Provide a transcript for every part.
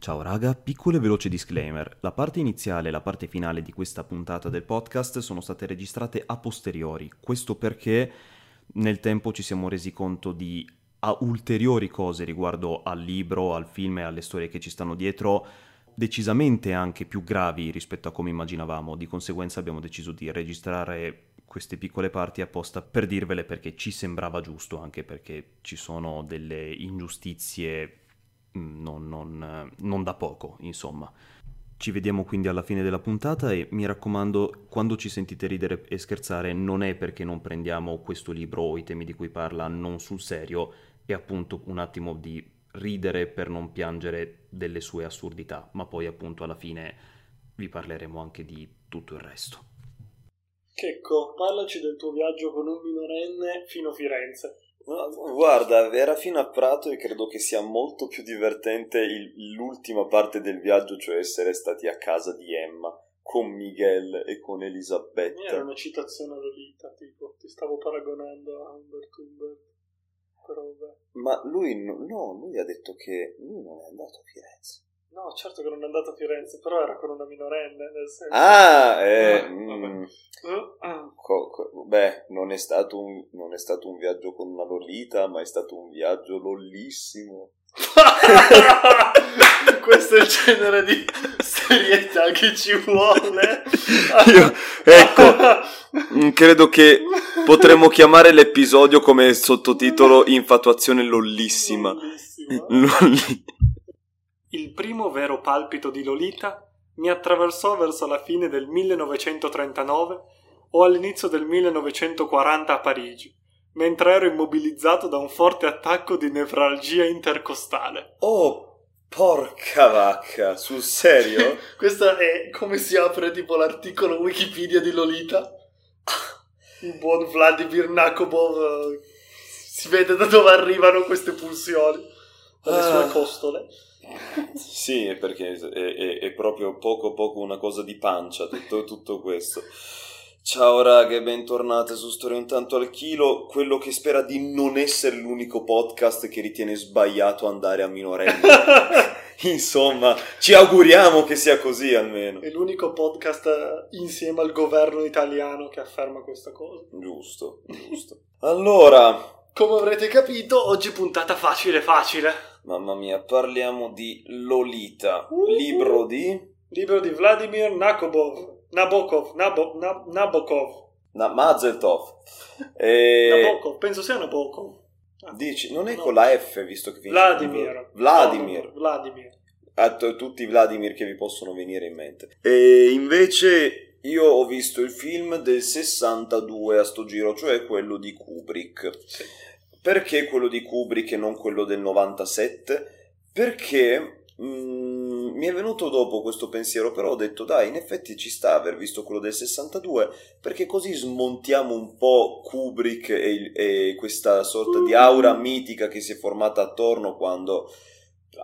Ciao raga, piccolo e veloce disclaimer. La parte iniziale e la parte finale di questa puntata del podcast sono state registrate a posteriori. Questo perché nel tempo ci siamo resi conto di ulteriori cose riguardo al libro, al film e alle storie che ci stanno dietro, decisamente anche più gravi rispetto a come immaginavamo. Di conseguenza abbiamo deciso di registrare queste piccole parti apposta per dirvele perché ci sembrava giusto, anche perché ci sono delle ingiustizie non, non, non da poco, insomma. Ci vediamo quindi alla fine della puntata e mi raccomando, quando ci sentite ridere e scherzare, non è perché non prendiamo questo libro o i temi di cui parla non sul serio, è appunto un attimo di ridere per non piangere delle sue assurdità, ma poi appunto alla fine vi parleremo anche di tutto il resto. Checco, parlaci del tuo viaggio con un minorenne fino a Firenze. Guarda, era fino a Prato e credo che sia molto più divertente il, l'ultima parte del viaggio, cioè essere stati a casa di Emma con Miguel e con Elisabetta. Era una citazione Lolita, tipo, ti stavo paragonando a Humbert Humbert. Però vabbè. Ma lui, no, lui ha detto che lui non è andato a Firenze. No, certo che non è andato a Firenze, però era con una minorenne. Nel senso... Ah, eh, ah, mm, co- co- beh, non è, stato un, non è stato un viaggio con una Lolita, ma è stato un viaggio lollissimo. Questo è il genere di serietà che ci vuole. Io, ecco, credo che potremmo chiamare l'episodio come sottotitolo Infatuazione lollissima. Lollissima. Lolli- il primo vero palpito di Lolita mi attraversò verso la fine del 1939 o all'inizio del 1940 a Parigi, mentre ero immobilizzato da un forte attacco di nevralgia intercostale. Oh, porca vacca, sul serio? Questo è come si apre tipo l'articolo Wikipedia di Lolita. Il buon Vladimir Nakobov eh, si vede da dove arrivano queste pulsioni, dalle sue ah. costole. Sì, perché è, è, è, proprio poco poco una cosa di pancia tutto, tutto questo. Ciao raghe, bentornate su Storia un tanto al chilo, quello che spera di non essere l'unico podcast che ritiene sbagliato andare a minorenni. Insomma, ci auguriamo che sia così almeno. È l'unico podcast eh, insieme al governo italiano che afferma questa cosa. Giusto, giusto. Allora... Come avrete capito, oggi puntata facile facile. Mamma mia, parliamo di Lolita, libro di... Libro di Vladimir Nakobov, Nabokov, Nabo, Nab, Nabokov. Na, Mazeltov. E... Nabokov, penso sia Nabokov. Ah, Dici, non è no. con la F visto che finisce Vladimir. Vladimir. No, Vladimir. A t- tutti i Vladimir che vi possono venire in mente. E invece io ho visto il film del 62 a sto giro, cioè quello di Kubrick. Sì. Perché quello di Kubrick e non quello del 97? Perché mh, mm, mi è venuto dopo questo pensiero, però ho detto dai, in effetti ci sta aver visto quello del 62, perché così smontiamo un po' Kubrick e, e questa sorta di aura mitica che si è formata attorno quando,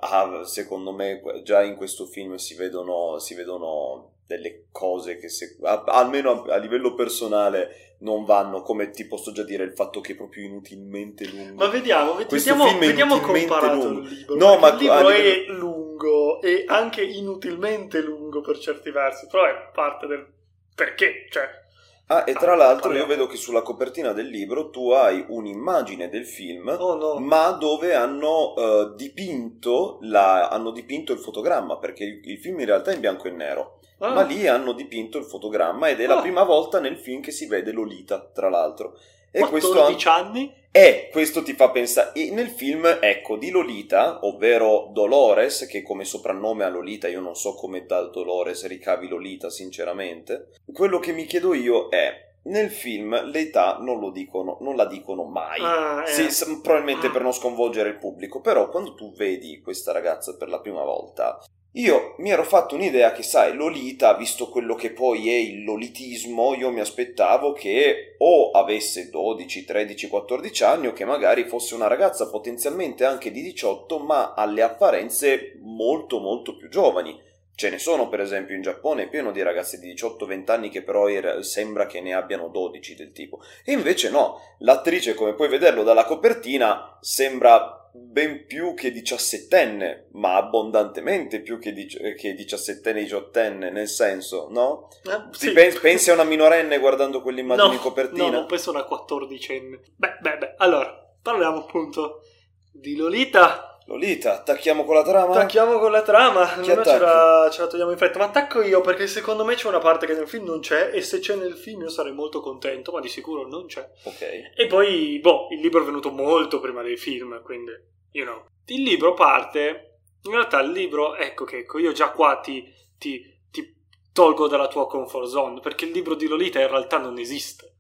ah, secondo me, già in questo film si vedono, si vedono delle cose che se, almeno a, a, livello personale non vanno come ti posso già dire il fatto che è proprio inutilmente lungo ma vediamo vediamo, vediamo comparato lungo. il libro no, ma il libro livello... è lungo e anche inutilmente lungo per certi versi però è parte del perché cioè Ah, e tra ah, l'altro io vedo che sulla copertina del libro tu hai un'immagine del film, oh, no. ma dove hanno, uh, dipinto la, hanno dipinto il fotogramma, perché il, il, film in realtà è in bianco e nero. Ah. Ma lì hanno dipinto il fotogramma ed è ah. la prima volta nel film che si vede Lolita, tra l'altro. E 14 questo anni? E questo ti fa pensare. E nel film, ecco, di Lolita, ovvero Dolores, che come soprannome a Lolita, io non so come da Dolores ricavi Lolita, sinceramente. Quello che mi chiedo io è. Nel film l'età non lo dicono, non la dicono mai. Ah, eh. sì, probabilmente ah. per non sconvolgere il pubblico. Però quando tu vedi questa ragazza per la prima volta, io mi ero fatto un'idea che, sai, Lolita, visto quello che poi è il lolitismo, io mi aspettavo che o avesse 12, 13, 14 anni o che magari fosse una ragazza potenzialmente anche di 18, ma alle apparenze molto molto più giovani. Ce ne sono, per esempio, in Giappone pieno di ragazze di 18-20 anni che però sembra che ne abbiano 12 del tipo. E invece no, l'attrice, come puoi vederlo dalla copertina, sembra ben più che diciassettenne, ma abbondantemente più che, dici- che diciassettenne e diciottenne, nel senso, no? Eh, sì. pen- pensi a una minorenne guardando quell'immagine no, in copertina? No, non penso a una quattordicenne. Beh, beh, beh. Allora, parliamo appunto di Lolita. Lolita, attacchiamo con la trama? Attacchiamo con la trama, Chi ce la, ce la togliamo in fretta. Ma attacco io perché secondo me c'è una parte che nel film non c'è e se c'è nel film io sarei molto contento, ma di sicuro non c'è. Ok. E poi, boh, il libro è venuto molto prima dei film, quindi, you know. Il libro parte, in realtà il libro, ecco che ecco, io già qua ti, ti, ti tolgo dalla tua comfort zone, perché il libro di Lolita in realtà non esiste.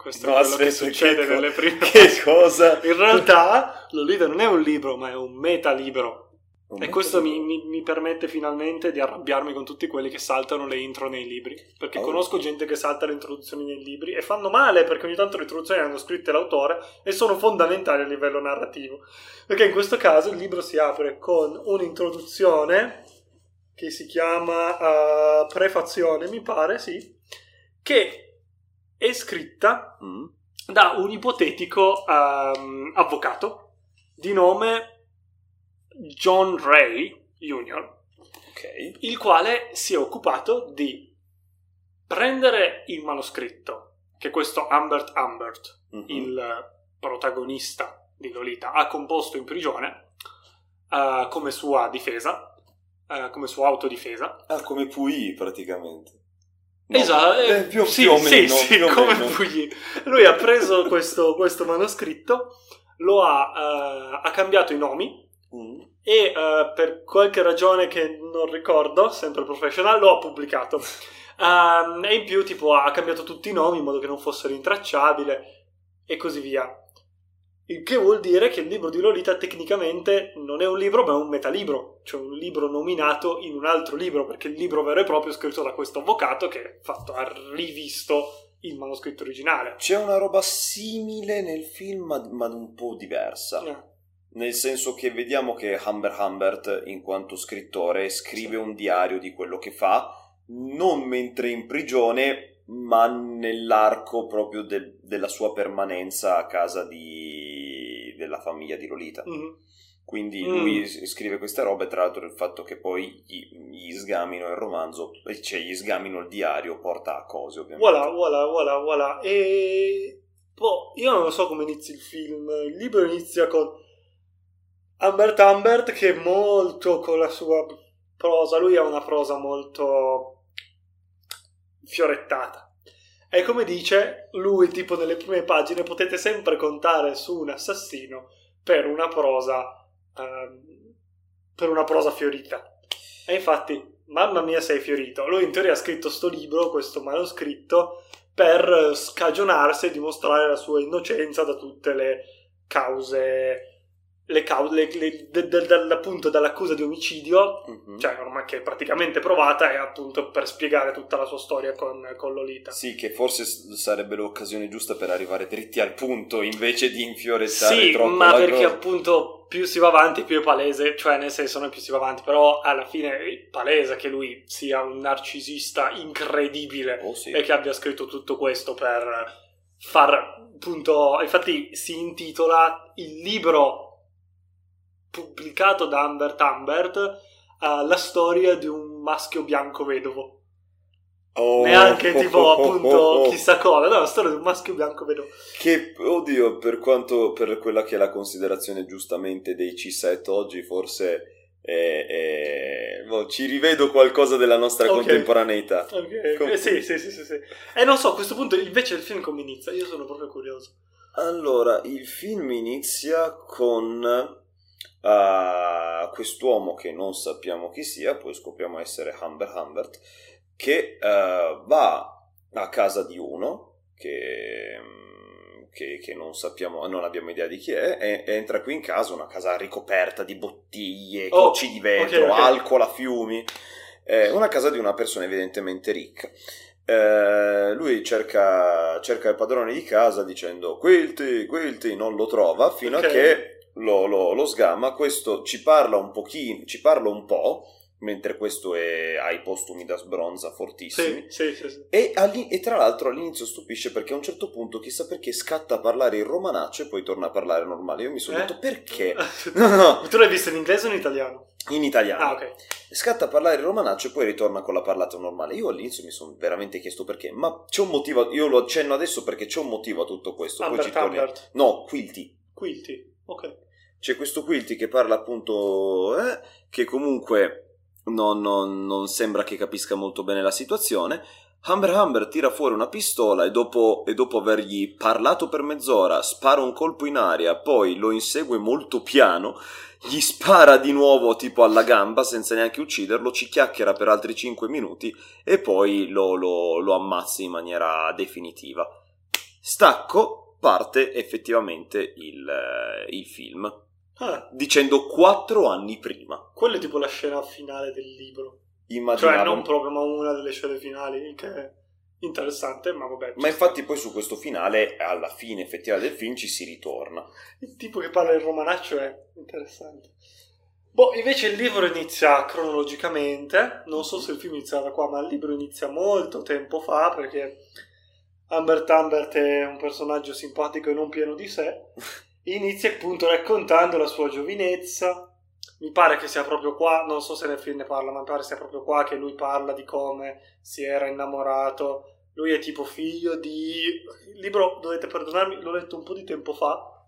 Questo No, è quello che succede che nelle prime Che cosa? In realtà Lolita non è un libro, ma è un metalibro. Un E questo mi, mi- mi permette finalmente di arrabbiarmi con tutti quelli che saltano le intro nei libri. Perché Oh. conosco gente che salta le introduzioni nei libri e fanno male perché ogni tanto le introduzioni hanno scritte l'autore e sono fondamentali a livello narrativo. Perché in questo caso il libro si apre con un'introduzione che si chiama eh, prefazione, mi pare, sì, che è scritta Mm. da un ipotetico ehm, avvocato di nome John Ray Jr., Ok. il quale si è occupato di prendere il manoscritto che questo Humbert Humbert, Mhm. il protagonista di Lolita, ha composto in prigione eh, come sua difesa, eh, come sua autodifesa. Ah, come Pui praticamente. No. Esatto, Eh, più, sì, più o sì, meno. sì, più o come meno. Puyi. Lui ha preso questo, questo manoscritto, lo ha, eh, ha cambiato i nomi Mm. e eh, per qualche ragione che non ricordo, sempre professional, lo ha pubblicato. Ehm, e in più tipo ha cambiato tutti i nomi in modo che non fosse rintracciabile e così via. Il che vuol dire che il libro di Lolita tecnicamente non è un libro ma è un metalibro, cioè un libro nominato in un altro libro, perché il libro vero e proprio è scritto da questo avvocato che fatto, ha rivisto il manoscritto originale. C'è una roba simile nel film, ma, un po' diversa. Eh, Nel senso che vediamo che Humber Humbert, in quanto scrittore, scrive un diario di quello che fa, non mentre in prigione, ma nell'arco proprio de- della sua permanenza a casa di- della famiglia di Lolita. mhm. Quindi Mm. lui s- scrive queste robe, tra l'altro il fatto che poi gli, gli sgamino il romanzo, cioè gli sgamino il diario, porta a cose ovviamente. Voilà, voilà, voilà, voilà. E boh, io non lo so come inizia il film. Il libro inizia con Humbert Humbert che è molto con la sua prosa. Lui ha una prosa molto fiorettata. E come dice lui, tipo nelle prime pagine, potete sempre contare su un assassino per una prosa ehm, per una prosa fiorita. E infatti, mamma mia, sei fiorito. Lui in teoria ha scritto sto libro, questo manoscritto, per scagionarsi e dimostrare la sua innocenza da tutte le cause. Le cause de- de- dal- appunto dall'accusa di omicidio, Mhm. cioè ormai che è praticamente provata, e appunto per spiegare tutta la sua storia con, con Lolita. Sì, che forse sarebbe l'occasione giusta per arrivare dritti al punto invece di infiorettare Sì, troppo ma la perché cosa. appunto più si va avanti più è palese, cioè nel senso non più si va avanti, però alla fine è palese che lui sia un narcisista incredibile Oh, sì. e che abbia scritto tutto questo per far appunto, infatti si intitola il libro pubblicato da Humbert Humbert eh, la storia di un maschio bianco vedovo. Oh, Neanche tipo oh, appunto oh, oh. chissà cosa, no, la storia di un maschio bianco vedovo. Che, oddio, per quanto, per quella che è la considerazione giustamente dei C7 oggi, forse è- è- boh, ci rivedo qualcosa della nostra Ok. contemporaneità. Ok, Com- eh, sì, sì, sì, sì, sì. E non so, a questo punto invece il film come inizia? Io sono proprio curioso. Allora, il film inizia con uh, quest'uomo che non sappiamo chi sia, poi scopriamo essere Humber Humbert, che uh, va a casa di uno che, mm, che, che non sappiamo, non abbiamo idea di chi è, e, e entra qui in casa, una casa ricoperta di bottiglie, Oh, cocci di vetro, ok, ok. alcol a fiumi, eh, una casa di una persona evidentemente ricca. Eh, lui cerca, cerca il padrone di casa dicendo Quilty, Quilty, non lo trova fino Ok. a che lo, lo, lo sgama. Questo ci parla un pochino, ci parla un po', mentre questo è, ha i postumi da sbronza fortissimi. Sì, sì, sì. E, e, tra l'altro all'inizio stupisce perché a un certo punto, chissà perché, scatta a parlare in romanaccio e poi torna a parlare normale. Io mi sono Eh? detto perché? No, no, no, Tu l'hai visto in inglese o in italiano? in italiano. Ah, ok. Scatta a parlare in romanaccio e poi ritorna con la parlata normale. Io all'inizio mi sono veramente chiesto perché, ma c'è un motivo, io lo accenno adesso perché c'è un motivo a tutto questo. poi ci Albert torniamo. Albert. No, Quilty. Quilty. Ok. C'è questo Quilty che parla appunto, eh, che comunque non, non- non sembra che capisca molto bene la situazione. Humber Humber tira fuori una pistola e dopo, e dopo avergli parlato per mezz'ora spara un colpo in aria, poi lo insegue molto piano, gli spara di nuovo tipo alla gamba senza neanche ucciderlo, ci chiacchiera per altri 5 minuti e poi lo, lo, lo ammazza in maniera definitiva. Stacco, parte effettivamente il, eh, il film, Ah, dicendo 4 anni prima. quella è tipo la scena finale del libro. Immaginavo. Cioè, non proprio, ma una delle scene finali che è interessante, ma vabbè. Ma infatti poi su questo finale, alla fine effettiva del film, ci si ritorna. Il tipo che parla in romanaccio è interessante. Boh, invece il libro inizia cronologicamente. Non so se il film inizia da qua, ma il libro inizia molto tempo fa perché Humbert Humbert è un personaggio simpatico e non pieno di sé. Inizia appunto raccontando la sua giovinezza. Mi pare che sia proprio qua, non so se nel film ne parla, ma mi pare sia proprio qua che lui parla di come si era innamorato. Lui è tipo figlio di... Il libro, dovete perdonarmi, l'ho letto un po' di tempo fa,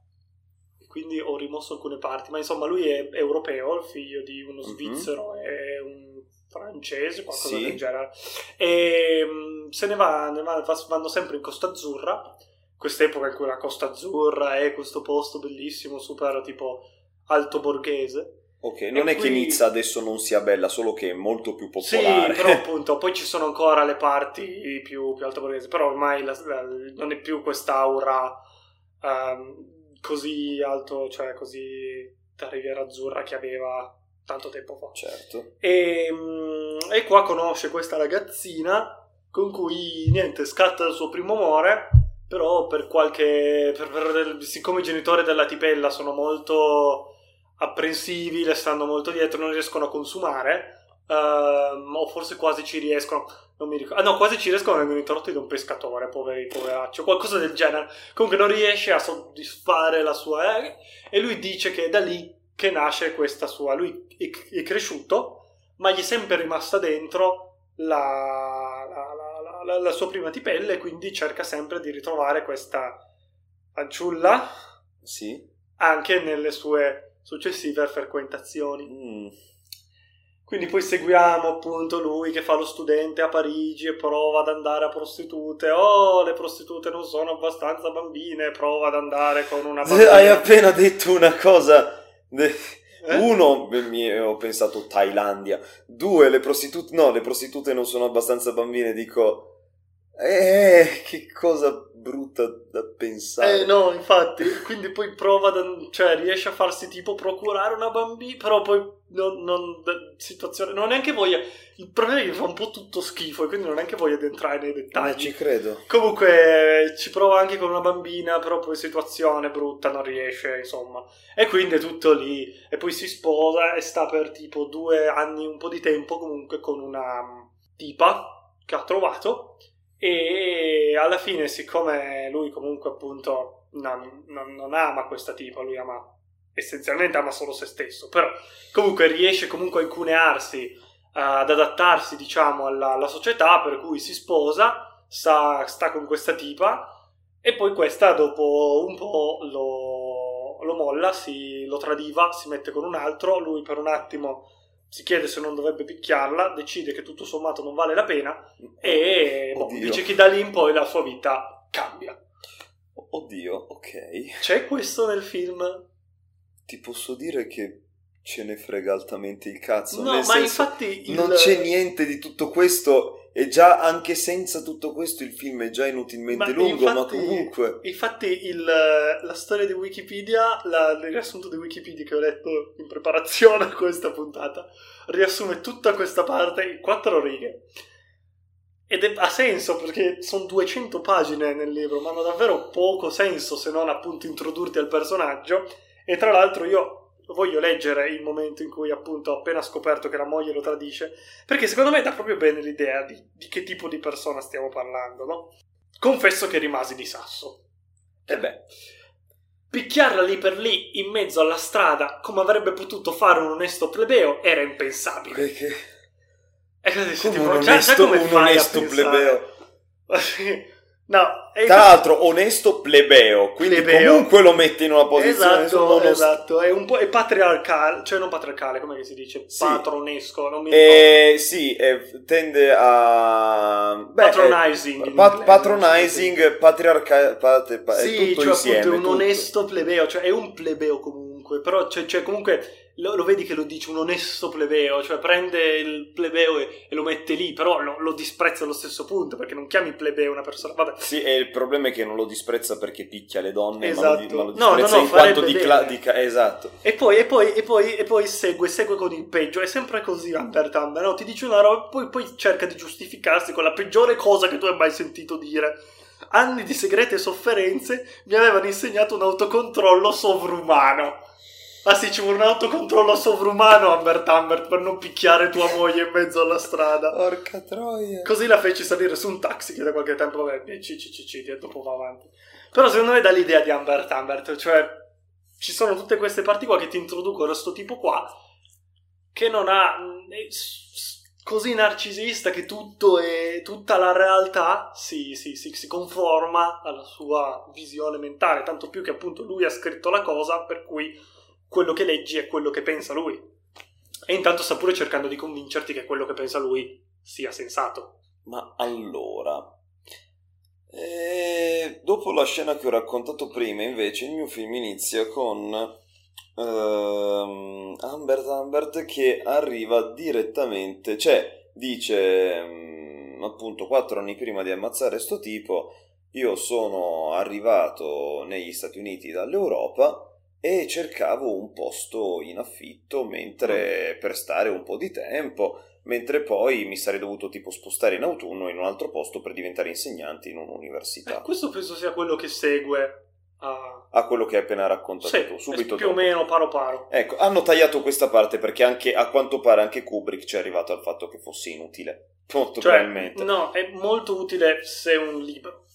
quindi ho rimosso alcune parti, ma insomma lui è europeo, il figlio di uno Mhm. svizzero e un francese, qualcosa Sì. del genere. E mm, se ne va, ne va- va- vanno sempre in Costa Azzurra, quest'epoca in cui la Costa Azzurra è questo posto bellissimo, super tipo alto borghese. Ok, non E è che qui- Nizza adesso non sia bella, solo che è molto più Sì, popolare. però appunto poi ci sono ancora le parti più, più alto borghese, però ormai la- la- non è più quest'aura ehm, così alto, cioè così da Riviera Azzurra che aveva tanto tempo fa. certo. E, mm, e qua conosce questa ragazzina con cui niente scatta il suo primo amore però per qualche per, per- siccome i genitori della tipella sono molto apprensivi le stanno molto dietro non riescono a consumare ehm, o forse quasi ci riescono non mi ricordo ah no quasi ci riescono vengono interrotti da un pescatore poveri poveraccio qualcosa del genere comunque non riesce a soddisfare la sua eh, e lui dice che da lì che nasce questa sua lui è, cresciuto ma gli è sempre rimasta dentro la, la- la- la- sua prima tipella e quindi cerca sempre di ritrovare questa fanciulla Sì. anche nelle sue successive frequentazioni. Mm. Quindi poi seguiamo appunto lui che fa lo studente a Parigi e prova ad andare a prostitute. Oh, le prostitute non sono abbastanza bambine, prova ad andare con una bambina. Hai appena detto una cosa. Eh? Uno, mi- ho pensato Thailandia. Due, le prostitute. No, le prostitute non sono abbastanza bambine. Dico. Eh, che cosa brutta da pensare. Eh no, infatti, quindi poi prova, ad- cioè riesce a farsi tipo procurare una bambina, però poi non, non situazione, non neanche voglia, il problema è che fa un po' tutto schifo e quindi non neanche voglia di entrare nei Eh, dettagli. ci credo. Comunque ci prova anche con una bambina, però poi situazione brutta, non riesce, insomma. E quindi è tutto lì. E poi si sposa e sta per tipo due anni, un po' di tempo comunque con una mm, tipa che ha trovato. E alla fine, siccome lui comunque appunto non, non- non ama questa tipa, lui ama essenzialmente ama solo se stesso, però comunque riesce comunque a incunearsi, ad adattarsi diciamo alla, alla società, per cui si sposa, sta, sta con questa tipa e poi questa dopo un po' lo, lo molla, si, lo tradiva, si mette con un altro, lui per un attimo si chiede se non dovrebbe picchiarla, decide che tutto sommato non vale la pena e boh, dice che da lì in poi la sua vita cambia. Oddio, ok. C'è questo nel film? Ti posso dire che ce ne frega altamente il cazzo. No, ma senso, infatti il- non c'è niente di tutto questo. E già anche senza tutto questo il film è già inutilmente Ma lungo, ma infatti- comunque. Infatti il- la storia di Wikipedia, la- il riassunto di Wikipedia che ho letto in preparazione a questa puntata, riassume tutta questa parte in quattro righe. Ed è- ha senso perché sono 200 pagine nel libro, ma hanno davvero poco senso se non appunto introdurti al personaggio. E tra l'altro io voglio leggere il momento in cui appunto ha appena scoperto che la moglie lo tradisce, perché secondo me dà proprio bene l'idea di, di che tipo di persona stiamo parlando, no? Confesso che rimasi di sasso. E beh, Picchiarla lì per lì, in mezzo alla strada, come avrebbe potuto fare un onesto plebeo, era impensabile. perché E così come tipo, un già- già onesto, come un fai a onesto pensare? no, Tra l'altro, onesto plebeo, quindi Plebeo. comunque lo metti in una posizione Esatto, non esatto, è un po' è patriarcale, cioè non patriarcale, come si dice? Sì. Patronesco, non mi ricordo. Eh, sì, eh, tende a... beh, Patronizing eh, pat- patronizing, patriarca... pat- pa- Sì, tutto cioè insieme. appunto è un tutto. onesto plebeo, cioè è un plebeo comunque, però cioè, cioè, comunque lo, lo vedi che lo dice un onesto plebeo, cioè prende il plebeo e, e lo mette lì, però lo, lo disprezza allo stesso punto, perché non chiami plebeo una persona, vabbè. Sì, e il problema è che non lo disprezza perché picchia le donne, Esatto. ma lo, di- ma lo No, no, disprezza no, in quanto di, cla- di ca- Esatto. E poi, e poi, e poi, e poi segue, segue con il peggio, è sempre così Humbert Humber, no? Ti dice una roba, poi, poi cerca di giustificarsi con la peggiore cosa che tu hai mai sentito dire. Anni di segrete sofferenze mi avevano insegnato un autocontrollo sovrumano. Ah sì, ci vuole un autocontrollo sovrumano, Humbert Humbert, per non picchiare tua moglie in mezzo alla strada. Porca troia. Così la feci salire su un taxi che da qualche tempo, vabbè, ci, ci, ci, ci, e dopo va avanti. Però secondo me dà l'idea di Humbert Humbert, cioè ci sono tutte queste parti qua che ti introducono a sto tipo qua che non ha è s- s- così narcisista che tutto è tutta la realtà si, si, si, si conforma alla sua visione mentale, tanto più che appunto lui ha scritto la cosa per cui quello che leggi è quello che pensa lui. E intanto sta pure cercando di convincerti che quello che pensa lui sia sensato. Ma allora, eh, dopo la scena che ho raccontato prima, invece, il mio film inizia con ehm, Humbert Humbert che arriva direttamente, cioè dice mm, appunto quattro anni prima di ammazzare sto tipo, io sono arrivato negli Stati Uniti dall'Europa e cercavo un posto in affitto mentre per stare un po' di tempo mentre poi mi sarei dovuto tipo spostare in autunno in un altro posto per diventare insegnante in un'università. Eh, questo penso sia quello che segue a... A quello che hai appena raccontato Sì, tu, subito più o dopo. meno paro paro. Ecco, hanno tagliato questa parte perché anche a quanto pare anche Kubrick ci è arrivato al fatto che fosse inutile. Molto Cioè, probabilmente. no, è molto utile se è un libro.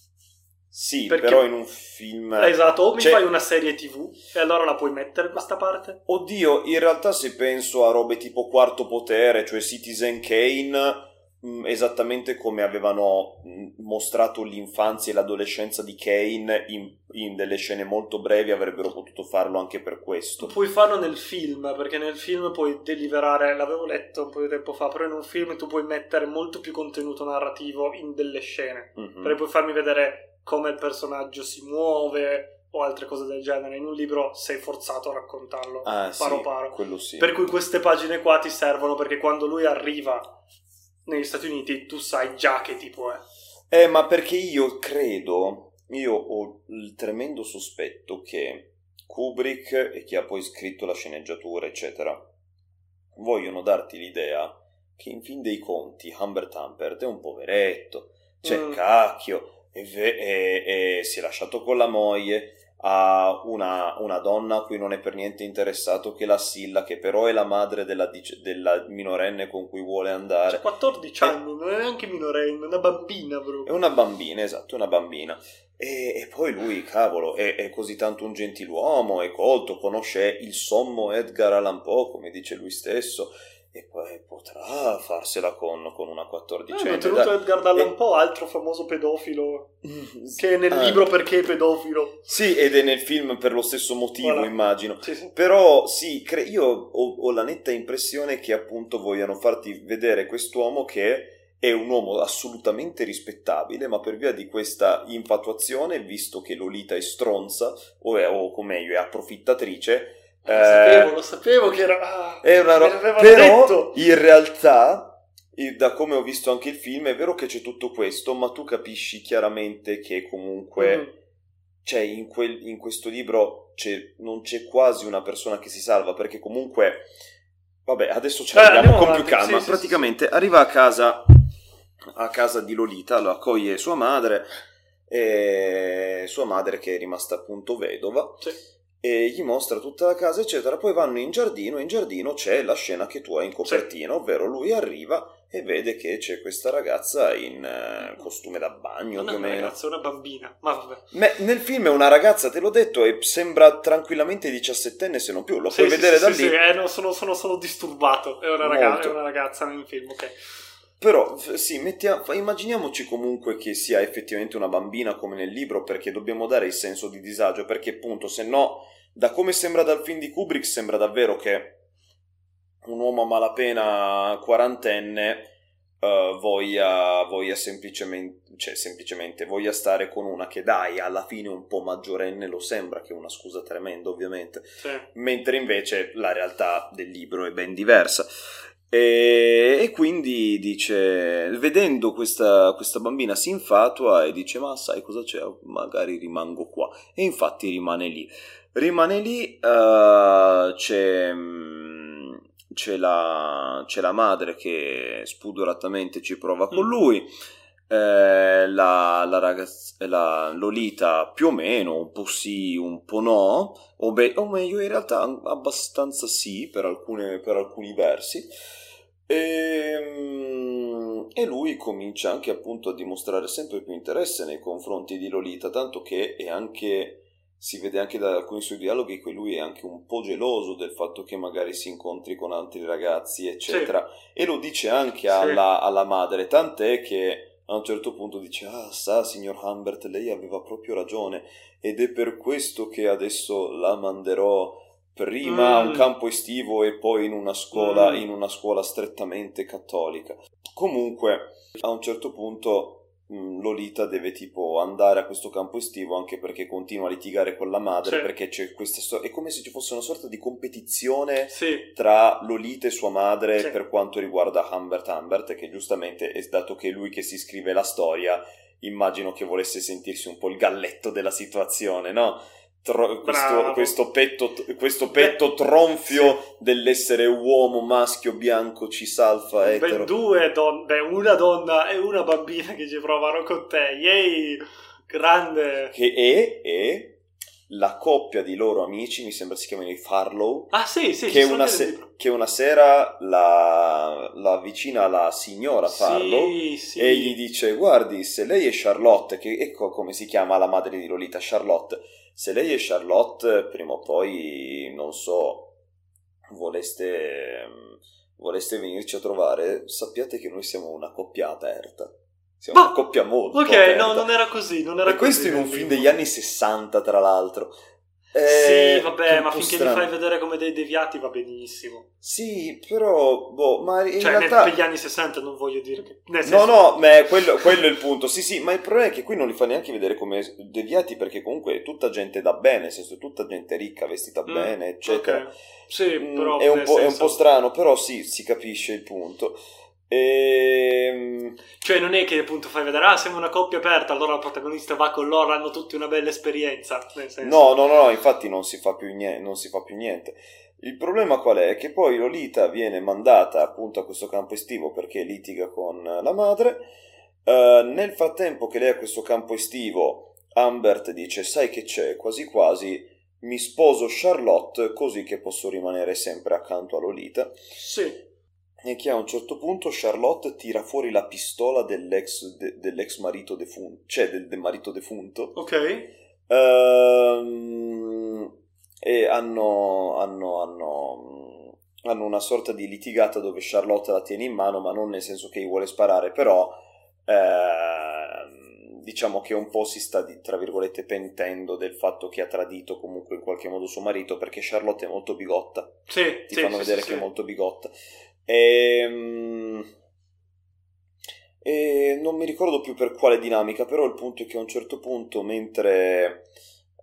Sì, perché- però in un film... Esatto, o mi Cioè- fai una serie tv e allora la puoi mettere questa parte. Oddio, in realtà se penso a robe tipo Quarto Potere, cioè Citizen Kane, mh, esattamente come avevano mh, mostrato l'infanzia e l'adolescenza di Kane in, in delle scene molto brevi, avrebbero potuto farlo anche per questo. Puoi farlo nel film, perché nel film puoi deliberare, l'avevo letto un po' di tempo fa, però in un film tu puoi mettere molto più contenuto narrativo in delle scene. Mhm. Perché puoi farmi vedere come il personaggio si muove o altre cose del genere. In un libro sei forzato a raccontarlo Ah, sì, paro paro. quello sì. Per cui queste pagine qua ti servono perché quando lui arriva negli Stati Uniti tu sai già che tipo è. Eh, ma perché io credo, io ho il tremendo sospetto che Kubrick e chi ha poi scritto la sceneggiatura, eccetera, vogliono darti l'idea che in fin dei conti Humbert Humbert è un poveretto, cioè Mm. cacchio, e, e- e si è lasciato con la moglie, ha una, una donna a cui non è per niente interessato che la Silla, che però è la madre della, della minorenne con cui vuole andare. C'ha 14 anni, non è neanche minorenne, è una bambina È proprio. una bambina, esatto, una bambina. E, e poi lui, cavolo, è, è così tanto un gentiluomo, è colto, conosce il sommo Edgar Allan Poe, come dice lui stesso, e poi potrà farsela con, con una Eh, quattordicenne. ho tenuto dai. Edgar Allan E- Poe, altro famoso pedofilo, che è nel Ah, libro perché è pedofilo. Sì, ed è nel film per lo stesso motivo, Voilà. immagino. Sì, sì. Però sì, cre- io ho, ho la netta impressione che appunto vogliano farti vedere quest'uomo che è un uomo assolutamente rispettabile, ma per via di questa infatuazione, visto che Lolita è stronza, o, è, o come meglio, è approfittatrice, Lo eh, sapevo, lo sapevo che era... ah, è una me ro- l'avevano Però detto. in realtà, da come ho visto anche il film, è vero che c'è tutto questo, ma tu capisci chiaramente che comunque Mm. cioè in, quel- in questo libro c'è- non c'è quasi una persona che si salva perché comunque vabbè adesso ci Eh, arriviamo andiamo con più calma sì, sì, praticamente arriva a casa a casa di Lolita lo accoglie sua madre e sua madre che è rimasta appunto vedova Sì. E gli mostra tutta la casa, eccetera. Poi vanno in giardino e in giardino c'è la scena che tu hai in copertina, sì. ovvero lui arriva e vede che c'è questa ragazza in uh, costume da bagno non più meno. Una ragazza, una bambina, ma vabbè. Me, nel film è una ragazza, te l'ho detto, e sembra tranquillamente diciassettenne se non più, lo sì, puoi sì, vedere da lì. Sì, eh, no, sono, sono, sono, disturbato, è una, ragazza, è una ragazza nel film, ok. Però sì, mettiamo, immaginiamoci comunque che sia effettivamente una bambina come nel libro perché dobbiamo dare il senso di disagio perché appunto se no da come sembra dal film di Kubrick sembra davvero che un uomo a malapena quarantenne uh, voglia, voglia semplicemente, cioè semplicemente voglia stare con una che dai alla fine un po' maggiorenne lo sembra che è una scusa tremenda ovviamente sì. mentre invece la realtà del libro è ben diversa e, e, quindi dice, vedendo questa, questa, bambina si infatua e dice: Ma sai cosa c'è? Magari rimango qua. E infatti rimane lì. Rimane lì, uh, c'è, c'è, la, c'è, la, madre che spudoratamente ci prova con mm. lui. Eh, la, la, ragazza, la Lolita più o meno, un po' sì, un po' no, o, be- o meglio in realtà abbastanza sì per, alcune, per alcuni versi. E, ehm, e, lui comincia anche appunto a dimostrare sempre più interesse nei confronti di Lolita, tanto che è anche, si vede anche da alcuni suoi dialoghi che lui è anche un po' geloso del fatto che magari si incontri con altri ragazzi, eccetera. Sì. E lo dice anche alla, alla madre, tant'è che a un certo punto dice ah sa signor Humbert lei aveva proprio ragione ed è per questo che adesso la manderò prima mm. un campo estivo e poi in una scuola, mm. in una scuola strettamente cattolica. Comunque, a un certo punto mm, Lolita deve tipo andare a questo campo estivo anche perché continua a litigare con la madre sì. perché c'è questa storia è come se ci fosse una sorta di competizione sì. tra Lolita e sua madre sì. per quanto riguarda Humbert Humbert che giustamente è dato che è lui che si scrive la storia immagino che volesse sentirsi un po' il galletto della situazione no? Tro- questo, questo, petto, questo petto Beh, tronfio sì. dell'essere uomo, maschio, bianco, cisalfa, etero. Beh, due donne, una donna e una bambina che ci provano con te. Yay! Grande! Che è, è la coppia di loro amici, mi sembra si chiamino i Farlow. Ah, sì, sì, che, una, se- che una sera la, la avvicina la signora Farlow sì, sì. e gli dice: Guardi, se lei è Charlotte, che ecco come si chiama la madre di Lolita, Charlotte se lei e Charlotte prima o poi, non so, voleste, voleste venirci a trovare, sappiate che noi siamo una coppia aperta. Siamo una coppia molto Ok, aperta. no, non era così, non era e questo in un film degli anni 60, tra l'altro. Eh, sì, vabbè, ma finché strano. li fai vedere come dei deviati va benissimo. Sì, però, boh, ma in cioè, realtà... per gli anni 60 non voglio dire che... Senso... No, no, ma quello, quello, è il punto. Sì, sì, ma il problema è che qui non li fa neanche vedere come deviati perché comunque è tutta gente da bene, nel senso, tutta gente ricca, vestita mm, bene, eccetera. Okay. Sì, mm, però... È un, senso... è un po' strano, però sì, si capisce il punto. E... Ehm, cioè non è che appunto fai vedere ah siamo una coppia aperta allora il protagonista va con loro hanno tutti una bella esperienza. No no no infatti non si fa più niente, non si fa più niente. il problema qual è? che poi Lolita viene mandata appunto a questo campo estivo perché litiga con la madre. Uh, nel frattempo che lei è a questo campo estivo Humbert dice sai che c'è? Quasi quasi mi sposo Charlotte così che posso rimanere sempre accanto a Lolita. Sì e che a un certo punto Charlotte tira fuori la pistola dell'ex, de, dell'ex marito defunto, cioè del, del marito defunto. Ok. Ehm, e hanno, hanno, hanno, hanno, una sorta di litigata dove Charlotte la tiene in mano, ma non nel senso che gli vuole sparare, però eh, diciamo che un po' si sta, tra virgolette, pentendo del fatto che ha tradito comunque in qualche modo suo marito, perché Charlotte è molto bigotta. Sì, Ti sì, fanno sì, vedere sì, che è molto bigotta. E, ehm, e non mi ricordo più per quale dinamica, però il punto è che a un certo punto, mentre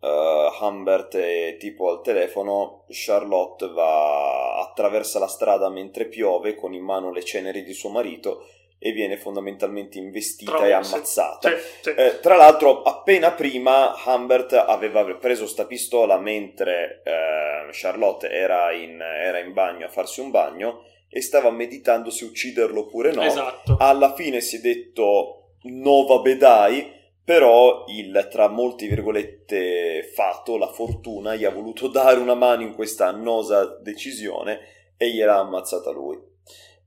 uh, Humbert è tipo al telefono, Charlotte va attraversa la strada mentre piove con in mano le ceneri di suo marito e viene fondamentalmente investita Trovo, e ammazzata. Sì, sì. Eh, tra l'altro, appena prima Humbert aveva preso sta pistola mentre eh, Charlotte era in, era in bagno a farsi un bagno e stava meditando se ucciderlo oppure no. Esatto. Alla fine si è detto no vabbè dai, però il, tra molti virgolette, fato, la fortuna, gli ha voluto dare una mano in questa annosa decisione e gliel'ha ammazzata lui.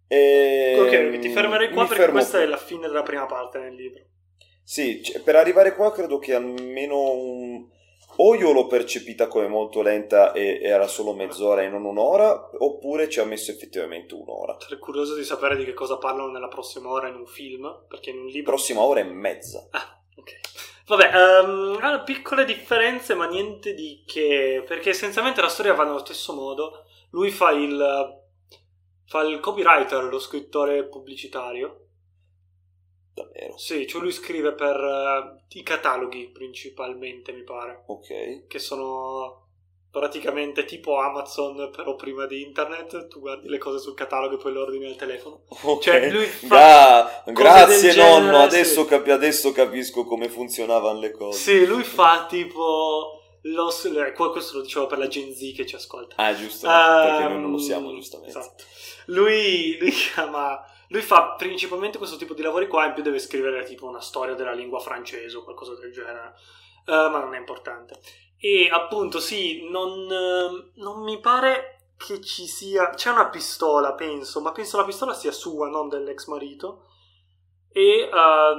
E... Ok, ti fermerei qua perché questa qui. è la fine della prima parte nel libro. Sì, per arrivare qua credo che almeno un... o io l'ho percepita come molto lenta e era solo mezz'ora e non un'ora, oppure ci ha messo effettivamente un'ora. Sarei curioso di sapere di che cosa parlano nella prossima ora in un film, perché in un libro... Prossima ora e mezza. Ah, ok. Vabbè, um, piccole differenze, ma niente di che, perché essenzialmente la storia va nello stesso modo. Lui fa il, fa il copywriter, lo scrittore pubblicitario, Davvero? Sì, cioè lui scrive per uh, i cataloghi principalmente, mi pare. Ok. Che sono praticamente tipo Amazon, però prima di internet. Tu guardi le cose sul catalogo e poi le ordini al telefono. Ok. Cioè, lui fa Ga- grazie nonno, genere, adesso, sì. capi- adesso capisco come funzionavano le cose. Sì, lui fa tipo... Lo, questo lo dicevo per la Gen Z che ci ascolta. Ah, giusto, um, perché noi non lo siamo, giustamente. Esatto. Lui, lui chiama lui fa principalmente questo tipo di lavori qua, in più deve scrivere tipo una storia della lingua francese o qualcosa del genere, uh, ma non è importante. E appunto sì, non, uh, non, mi pare che ci sia... C'è una pistola, penso, ma penso la pistola sia sua, non dell'ex marito. E uh,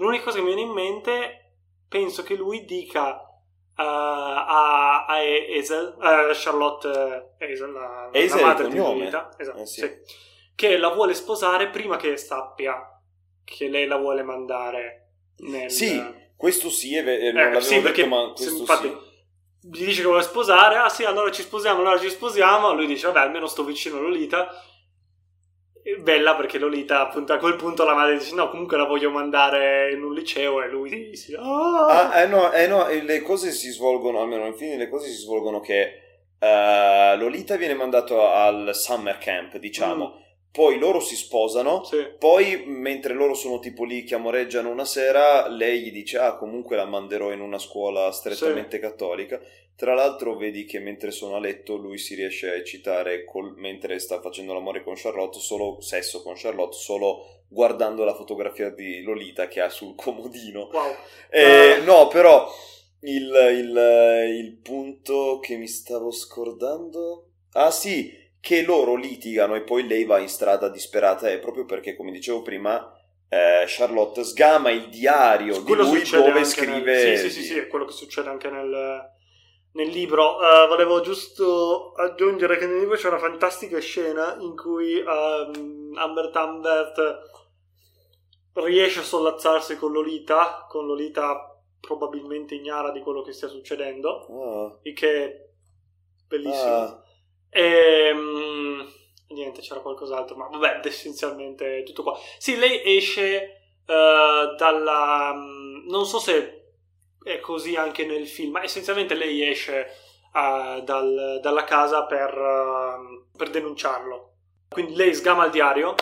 l'unica cosa che mi viene in mente, penso che lui dica... Uh, a, a Esel, uh, Charlotte Esel, la, la madre di Lolita. Esatto, eh sì. Sì che la vuole sposare prima che sappia che lei la vuole mandare nel... Sì, questo sì, è vero, non eh, sì, detto, ma questo infatti, sì. Gli dice che vuole sposare, ah sì, allora ci sposiamo, allora ci sposiamo, lui dice, vabbè, almeno sto vicino a Lolita. È bella perché Lolita, appunto, a quel punto la madre dice, no, comunque la voglio mandare in un liceo. E lui dice, ah, ah eh no, eh no, le cose si svolgono, almeno alla fine le cose si svolgono che uh, Lolita viene mandato al summer camp, diciamo, mm poi loro si sposano, sì. poi mentre loro sono tipo lì che amoreggiano una sera, lei gli dice ah comunque la manderò in una scuola strettamente sì. cattolica. Tra l'altro vedi che mentre sono a letto lui si riesce a eccitare col, mentre sta facendo l'amore con Charlotte, solo sesso con Charlotte, solo guardando la fotografia di Lolita che ha sul comodino. Wow. Eh, uh. No, però il, il, il punto che mi stavo scordando... Ah sì, che loro litigano e poi lei va in strada disperata è proprio perché, come dicevo prima, eh, Charlotte sgama il diario di lui dove scrive... Nel... Sì, sì, sì, sì, è quello che succede anche nel, nel libro. Uh, volevo giusto aggiungere che nel libro c'è una fantastica scena in cui um, Ambert Ambert riesce a sollazzarsi con Lolita, con Lolita probabilmente ignara di quello che stia succedendo, oh. il che è bellissimo. Ah. E, um, niente, c'era qualcos'altro, ma vabbè, essenzialmente tutto qua. Sì, lei esce uh, dalla... Um, non so se è così anche nel film, ma essenzialmente lei esce uh, dal, dalla casa per, uh, per denunciarlo. Quindi lei sgama il diario,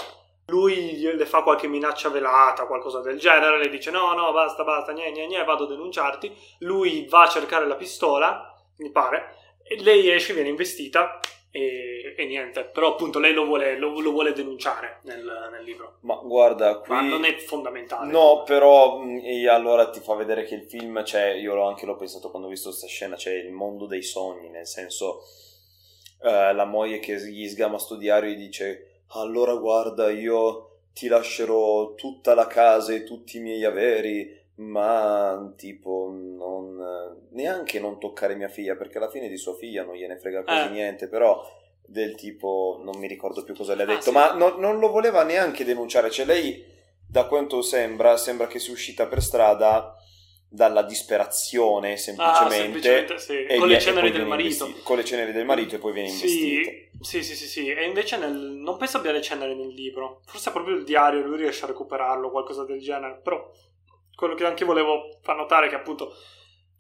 lui le fa qualche minaccia velata, qualcosa del genere, le dice no, no, basta, basta, niente, niente, vado a denunciarti. Lui va a cercare la pistola, mi pare, e lei esce, viene investita e, e, niente, però appunto lei lo vuole, lo, lo vuole denunciare nel, nel, libro. Ma guarda, qui... Ma non è fondamentale. No, però mm, e allora ti fa vedere che il film c'è, io anche l'ho pensato quando ho visto questa scena, c'è il mondo dei sogni, nel senso eh, la moglie che gli sgama sto diario e dice allora guarda io ti lascerò tutta la casa e tutti i miei averi ma tipo non neanche non toccare mia figlia perché alla fine di sua figlia non gliene frega quasi eh. niente però del tipo non mi ricordo più cosa le ha ah, detto ah, sì. ma no, non lo voleva neanche denunciare cioè lei da quanto sembra sembra che sia uscita per strada dalla disperazione semplicemente, ah, semplicemente sì. con le ceneri del marito investi- con le ceneri del marito e poi viene investita sì sì sì sì e invece nel... non penso abbia le ceneri nel libro forse proprio il diario lui riesce a recuperarlo qualcosa del genere però quello che anche volevo far notare è che appunto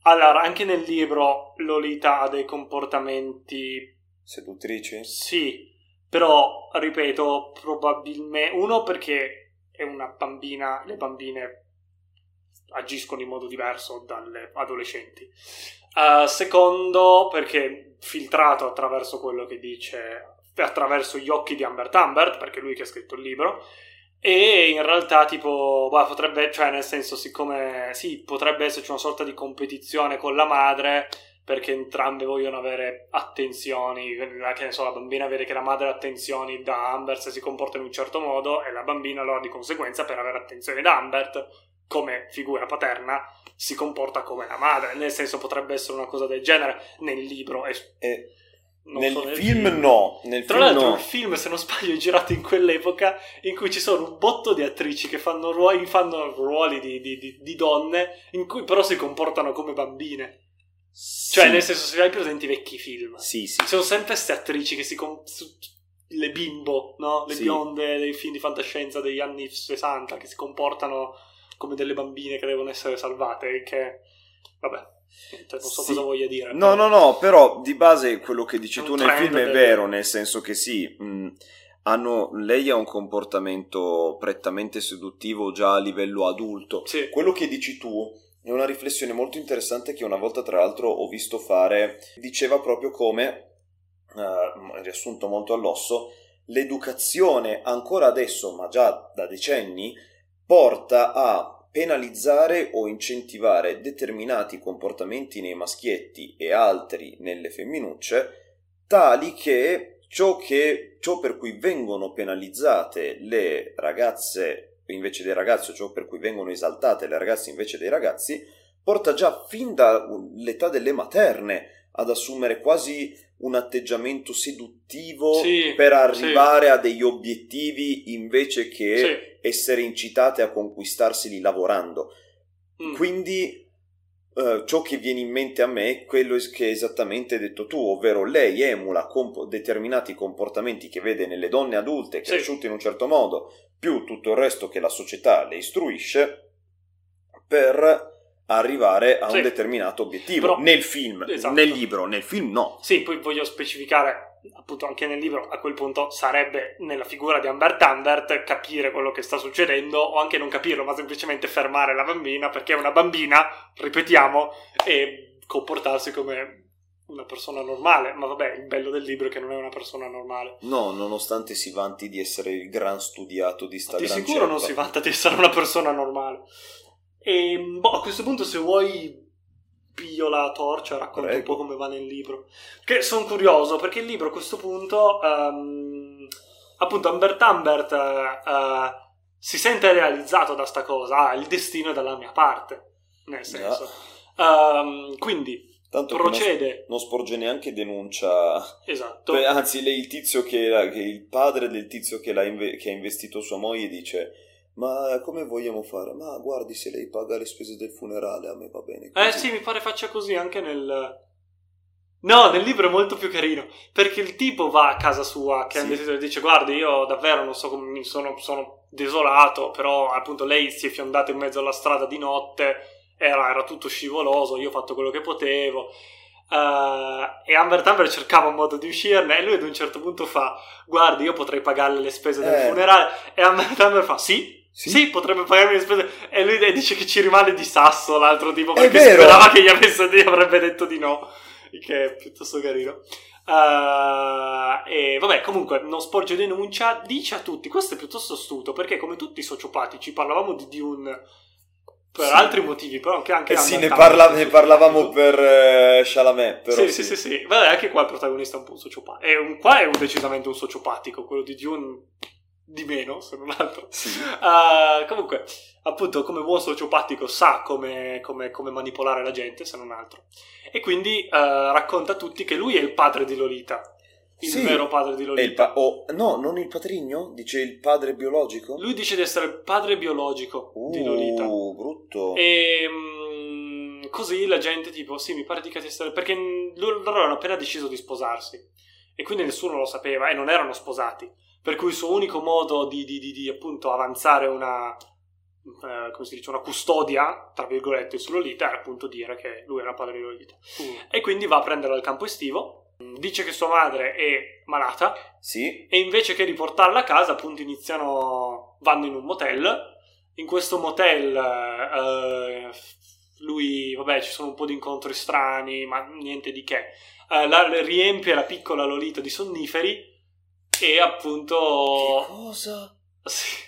allora anche nel libro Lolita ha dei comportamenti seduttrici? Sì, però ripeto, probabilmente uno perché è una bambina, le bambine agiscono in modo diverso dalle adolescenti. Uh, secondo, perché filtrato attraverso quello che dice, attraverso gli occhi di Ambert Ambert, perché è lui che ha scritto il libro, E in realtà, tipo, bah, potrebbe, cioè, nel senso, siccome sì, potrebbe esserci una sorta di competizione con la madre, perché entrambe vogliono avere attenzioni, che ne so, la bambina vede che la madre ha attenzioni da Amber se si comporta in un certo modo, e la bambina allora di conseguenza per avere attenzioni da Ambert, come figura paterna, si comporta come la madre. Nel senso, potrebbe essere una cosa del genere nel libro. E... E nel, so, nel, film, film, no. Nel Tra film l'altro, no. il film, se non sbaglio, è girato in quell'epoca in cui ci sono un botto di attrici che fanno ruoli, fanno ruoli di, di, di, di, donne, in cui però si comportano come bambine. Sì. Cioè, nel senso, se hai presenti i vecchi film, sì, sì. ci sono sempre queste attrici che si. Com- le bimbo, no? Le Sì. bionde dei film di fantascienza degli anni 60 che si comportano come delle bambine che devono essere salvate. Che. Vabbè. Niente, non so Sì. cosa voglia dire. No, no, no, però di base quello che dici tu nel film è del- vero, nel senso che sì, mh, hanno, lei ha un comportamento prettamente seduttivo già a livello adulto. Sì. Quello che dici tu è una riflessione molto interessante che una volta tra l'altro ho visto fare, diceva proprio come, eh, riassunto molto all'osso, l'educazione ancora adesso, ma già da decenni, porta a penalizzare o incentivare determinati comportamenti nei maschietti e altri nelle femminucce, tali che ciò, che, ciò per cui vengono penalizzate le ragazze invece dei ragazzi, ciò per cui vengono esaltate le ragazze invece dei ragazzi, porta già fin dall'età delle materne ad assumere quasi un atteggiamento seduttivo Sì, per arrivare a degli obiettivi invece che Sì. essere incitate a conquistarseli lavorando. Mm. Quindi eh, ciò che viene in mente a me è quello che hai esattamente detto tu, ovvero lei emula comp- determinati comportamenti che vede nelle donne adulte Sì. cresciute in un certo modo, più tutto il resto che la società le istruisce, per arrivare a Sì. un determinato obiettivo. Però- nel film, Esatto. nel libro, nel film no. Sì, poi voglio specificare, appunto anche nel libro, a quel punto sarebbe nella figura di Ambert Ambert capire quello che sta succedendo o anche non capirlo, ma semplicemente fermare la bambina perché è una bambina, ripetiamo, e comportarsi come una persona normale. Ma vabbè, il bello del libro è che non è una persona normale. No, nonostante si vanti di essere il gran studiato di sta Di sicuro non ceppa. si vanta di essere una persona normale. E boh, a questo punto, se vuoi, piglio la torcia racconto Prego. un po' come va nel libro. Che sono curioso perché il libro a questo punto, ehm, appunto, Ambert Ambert eh, eh, si sente realizzato da sta cosa. Ah, il destino è dalla mia parte. Nel senso, Ehm, quindi Tanto procede. non sporge neanche denuncia Esatto. Beh, anzi, lei, il tizio che, che il padre del tizio che, l'ha inve- che ha investito sua moglie dice: Ma come vogliamo fare? Ma guardi, se lei paga le spese del funerale, a me va bene. Eh così." sì, mi pare faccia così anche nel... No, nel libro è molto più carino, perché il tipo va a casa sua, che Sì. e dice guardi io davvero non so come mi sono, sono desolato, però appunto lei si è fiondata in mezzo alla strada di notte, era, era tutto scivoloso, io ho fatto quello che potevo. eh, e Amber Tamber cercava un modo di uscirne e lui ad un certo punto fa guardi io potrei pagarle le spese del Eh. funerale e Amber Tamber fa sì Sì. sì, potrebbe pagarmi le spese. E lui dice che ci rimane di sasso l'altro tipo perché sperava che gli, avesse, gli avrebbe detto di no. Che è piuttosto carino. Uh, e vabbè, comunque non sporge denuncia, dice a tutti. Questo è piuttosto astuto perché, come tutti i sociopatici, parlavamo di Dune per Sì. altri motivi, però anche, anche Eh sì, ne, parla- ne parlavamo per eh, Chalamet. Però Sì, sì, sì, sì. Vabbè, anche qua il protagonista è un po' un sociopatico. È un, qua è un, decisamente un sociopatico, quello di Dune di meno, se non altro. Sì. Uh, comunque, appunto, come buon sociopatico sa come, come- come manipolare la gente, se non altro. E quindi uh, racconta a tutti che lui è il padre di Lolita. Il Sì. vero padre di Lolita. pa- oh, no, non il patrigno? Dice il padre biologico? Lui dice di essere il padre biologico uh, di Lolita. brutto. E mm, così la gente, tipo, sì, mi pare di che essere. Perché loro avevano appena deciso di sposarsi. E quindi nessuno lo sapeva e non erano sposati. Per cui il suo unico modo di, di- di- di, appunto avanzare una. eh, come si dice, una custodia, tra virgolette, su Lolita era appunto dire che lui era padre di Lolita. E quindi va a prenderla al campo estivo. Dice che sua madre è malata Sì, e invece che riportarla a casa, appunto, iniziano. vanno in un motel. In questo motel, eh, lui, vabbè, ci sono un po' di incontri strani, ma niente di che. Eh, la, riempie la piccola Lolita di sonniferi che appunto. cosa? Sì.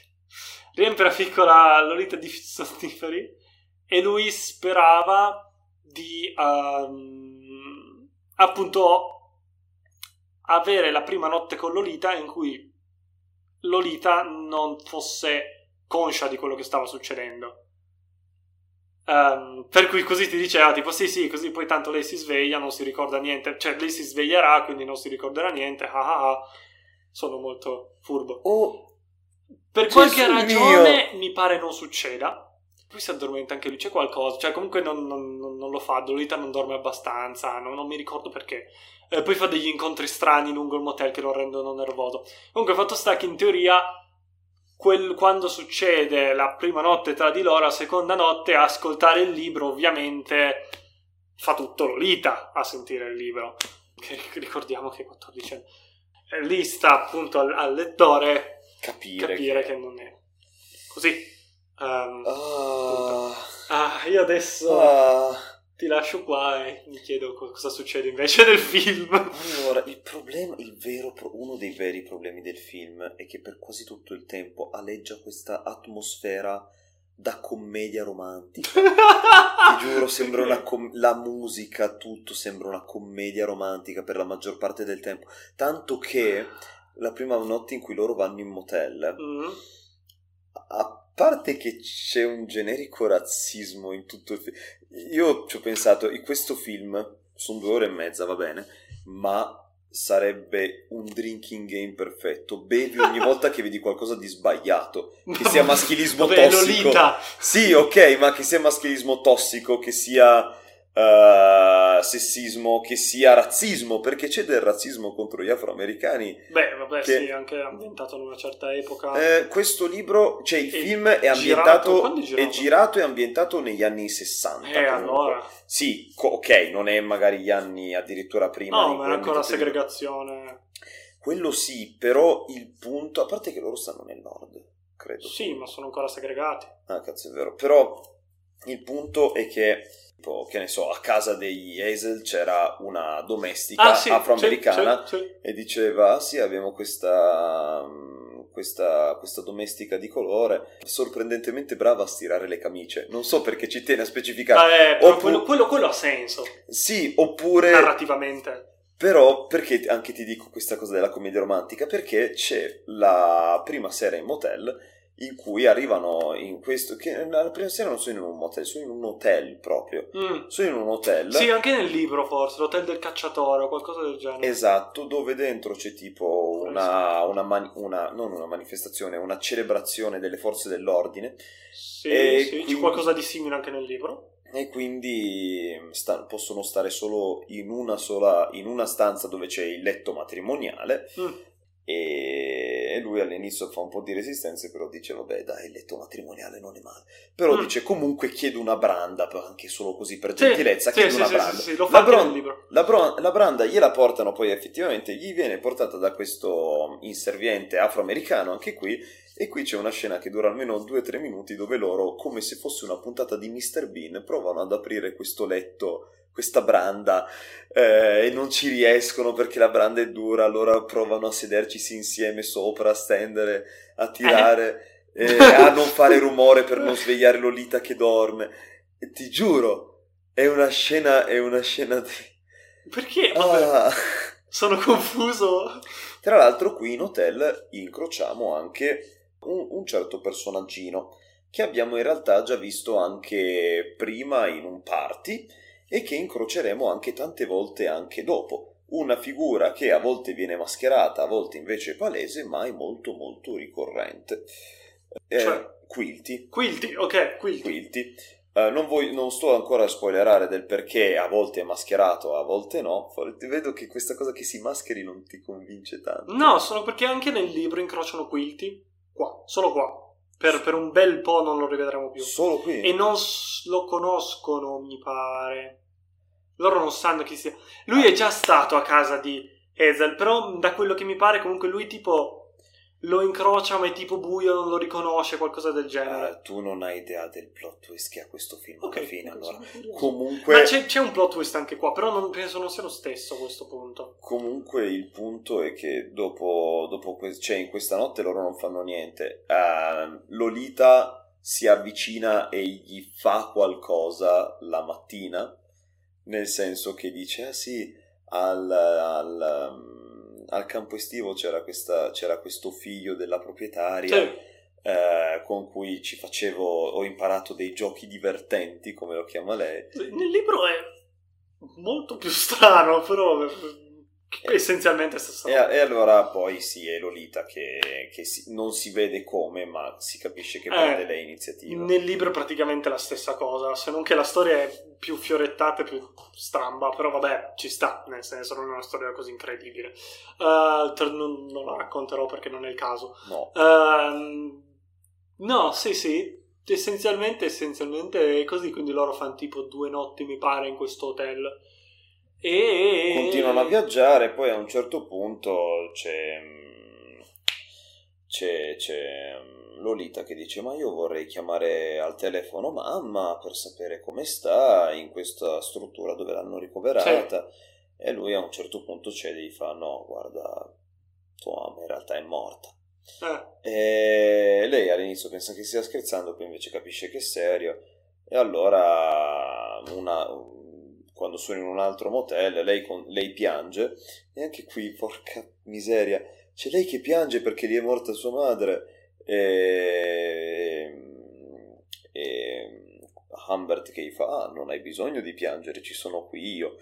riempie la piccola Lolita di sonniferi e lui sperava di um, appunto avere la prima notte con Lolita in cui Lolita non fosse conscia di quello che stava succedendo. Um, per cui così ti diceva tipo sì sì così poi tanto lei si sveglia non si ricorda niente cioè lei si sveglierà quindi non si ricorderà niente ah ah ah sono molto furbo. Oh, per qualche ragione mio. mi pare non succeda. Poi si addormenta anche lui c'è qualcosa. Cioè comunque non, non- non- lo fa. Lolita non dorme abbastanza. Non, non mi ricordo perché. Eh, poi fa degli incontri strani lungo il motel che lo rendono nervoso. Comunque fatto sta che in teoria quel- quando succede la prima notte tra di loro, la seconda notte, a ascoltare il libro, ovviamente fa tutto Lolita a sentire il libro. Che ricordiamo che è 14 anni. Lì sta appunto al, al lettore capire. capire che non è così. Ehm, Ah, ah, io adesso ah. ti lascio qua e mi chiedo co- cosa succede invece nel film. Allora, il problema, il vero, uno dei veri problemi del film è che per quasi tutto il tempo aleggia questa atmosfera da commedia romantica. Ti giuro, sembra una com- la musica, tutto sembra una commedia romantica per la maggior parte del tempo. Tanto che la prima notte in cui loro vanno in motel, Mm. a parte che c'è un generico razzismo in tutto il film, io ci ho pensato, in questo film sono due ore e mezza, va bene, ma sarebbe un drinking game perfetto. Bevi ogni volta che vedi qualcosa di sbagliato, che sia maschilismo Vabbè, tossico. Lolita. Sì, ok, ma che sia maschilismo tossico, che sia eh, sessismo, che sia razzismo, perché c'è del razzismo contro gli afroamericani. Beh, vabbè, Che- sì, anche ambientato in una certa epoca. Eh, questo libro, cioè il E film è girato- ambientato, quando è è girato? girato e ambientato negli anni 60. Eh, allora. Sì, co- ok, non è magari gli anni addirittura prima. No, ma è ancora segregazione. Quello sì, però il punto, a parte che loro stanno nel nord, credo. Sì, ma sono ancora segregati. Ah, cazzo, è vero. Però il punto è che, tipo, che ne so, a casa degli Hazel c'era una domestica Ah, sì, afroamericana sì, sì, sì. e diceva, "Ah, sì, abbiamo questa, mm, questa, questa domestica di colore, sorprendentemente brava a stirare le camicie. Non so perché ci tiene a specificare. Ah, eh, però Oppu- quello, quello- quello ha senso, Sì, oppure... narrativamente. Però, perché anche ti dico questa cosa della commedia romantica? Perché c'è la prima sera in motel in cui arrivano in questo... che la prima sera non sono in un motel, sono in un hotel proprio. Mm. Sono in un hotel... Sì, anche nel libro forse, l'hotel del cacciatore o qualcosa del genere. Esatto, dove dentro c'è tipo una, una, mani- una- non una manifestazione, una celebrazione delle forze dell'ordine Sì, E sì, quindi- c'è qualcosa di simile anche nel libro. e quindi sta- possono stare solo in una sola, in una stanza dove c'è il letto matrimoniale Mm. e lui all'inizio fa un po' di resistenze però dice vabbè dai il letto matrimoniale non è male. Però Mm. dice comunque chiedo una branda anche solo così per gentilezza sì, chiedo sì, una sì, branda. sì, La bron- la, bro- la branda gliela portano poi effettivamente gli viene portata da questo inserviente afroamericano anche qui e qui c'è una scena che dura almeno 2-3 minuti dove loro come se fosse una puntata di Mr. Bean provano ad aprire questo letto questa branda eh, e non ci riescono perché la branda è dura allora provano a sederci insieme sopra a stendere a tirare Eh. e a non fare rumore per non svegliare Lolita che dorme e ti giuro è una scena è una scena di... Perché? Ah. sono confuso. Tra l'altro qui in hotel incrociamo anche un, un certo personaggino che abbiamo in realtà già visto anche prima in un party e che incroceremo anche tante volte anche dopo. Una figura che a volte viene mascherata, a volte invece è palese, ma è molto molto ricorrente. Eh, Cioè? Quilty. Quilty, ok, Quilty. Quilty. Eh, non, voglio- non sto ancora a spoilerare del perché a volte è mascherato, a volte no. Vedo che questa cosa che si mascheri non ti convince tanto. No, solo perché anche nel libro incrociano Quilty. Qua, solo qua. Per, per un bel po' non lo rivedremo più. Solo qui? E non s- lo conoscono, mi pare. Loro non sanno chi sia. Lui è già stato a casa di Hazel, però da quello che mi pare comunque lui tipo... lo incrocia ma è tipo buio, non lo riconosce, qualcosa del genere. Uh, tu non hai idea del plot twist che ha questo film Ok, alla fine. Allora, Ma comunque, c'è, c'è un plot twist anche qua, però non penso non sia lo stesso a questo punto. comunque il punto è che dopo, dopo que- cioè in questa notte loro non fanno niente. Uh, Lolita si avvicina e gli fa qualcosa la mattina, nel senso che dice, ah sì, al, al, um, al campo estivo c'era, questa, c'era questo figlio della proprietaria. Sì. eh, con cui ci facevo, ho imparato dei giochi divertenti, come lo chiama lei. Nel libro è molto più strano, però eh, essenzialmente è stessa E, e allora poi sì, è Lolita che, che si- non si vede come, ma si capisce che Eh, prende lei iniziativa. Nel libro è praticamente la stessa cosa, se non che la storia è più fiorettata e più stramba, però vabbè, ci sta, nel senso non è una storia così incredibile. Te- non, non la racconterò perché non è il caso. No, Ehm, no, sì, sì, essenzialmente, essenzialmente è così, quindi loro fanno tipo due notti, mi pare, in questo hotel. E... continuano a viaggiare, poi a un certo punto c'è, mm, c'è, c'è mm, Lolita che dice ma io vorrei chiamare al telefono mamma per sapere come sta in questa struttura dove l'hanno ricoverata. E lui a un certo punto cede e gli fa no guarda tua mamma in realtà è morta. Eh, E lei all'inizio pensa che stia scherzando, poi invece capisce che è serio. E allora, una- quando sono in un altro motel, lei, con- lei piange. E anche qui, porca miseria, c'è lei che piange perché gli è morta sua madre. E, e Humbert che gli fa: Ah, non hai bisogno di piangere, ci sono qui io.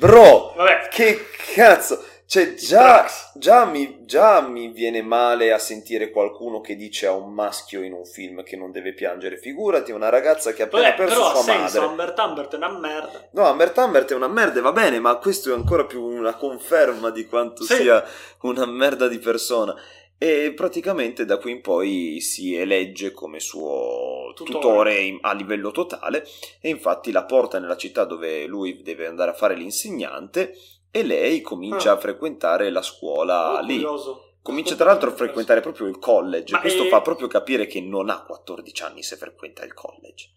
Bro, vabbè, che cazzo! Cioè, già, già, mi, già mi viene male a sentire qualcuno che dice a un maschio in un film che non deve piangere. Figurati una ragazza che ha appena vabbè perso però sua senso, madre. Humbert Humbert è una merda. No, Humbert Humbert è una merda, va bene, ma questo è ancora più una conferma di quanto Sì. sia una merda di persona. E praticamente da qui in poi si elegge come suo Tutore. a livello totale e infatti la porta nella città dove lui deve andare a fare l'insegnante e lei comincia Ah. a frequentare la scuola Oh, lì. curioso. Comincia tra l'altro a frequentare proprio il college. Ma Questo è- fa proprio capire che non ha 14 anni se frequenta il college.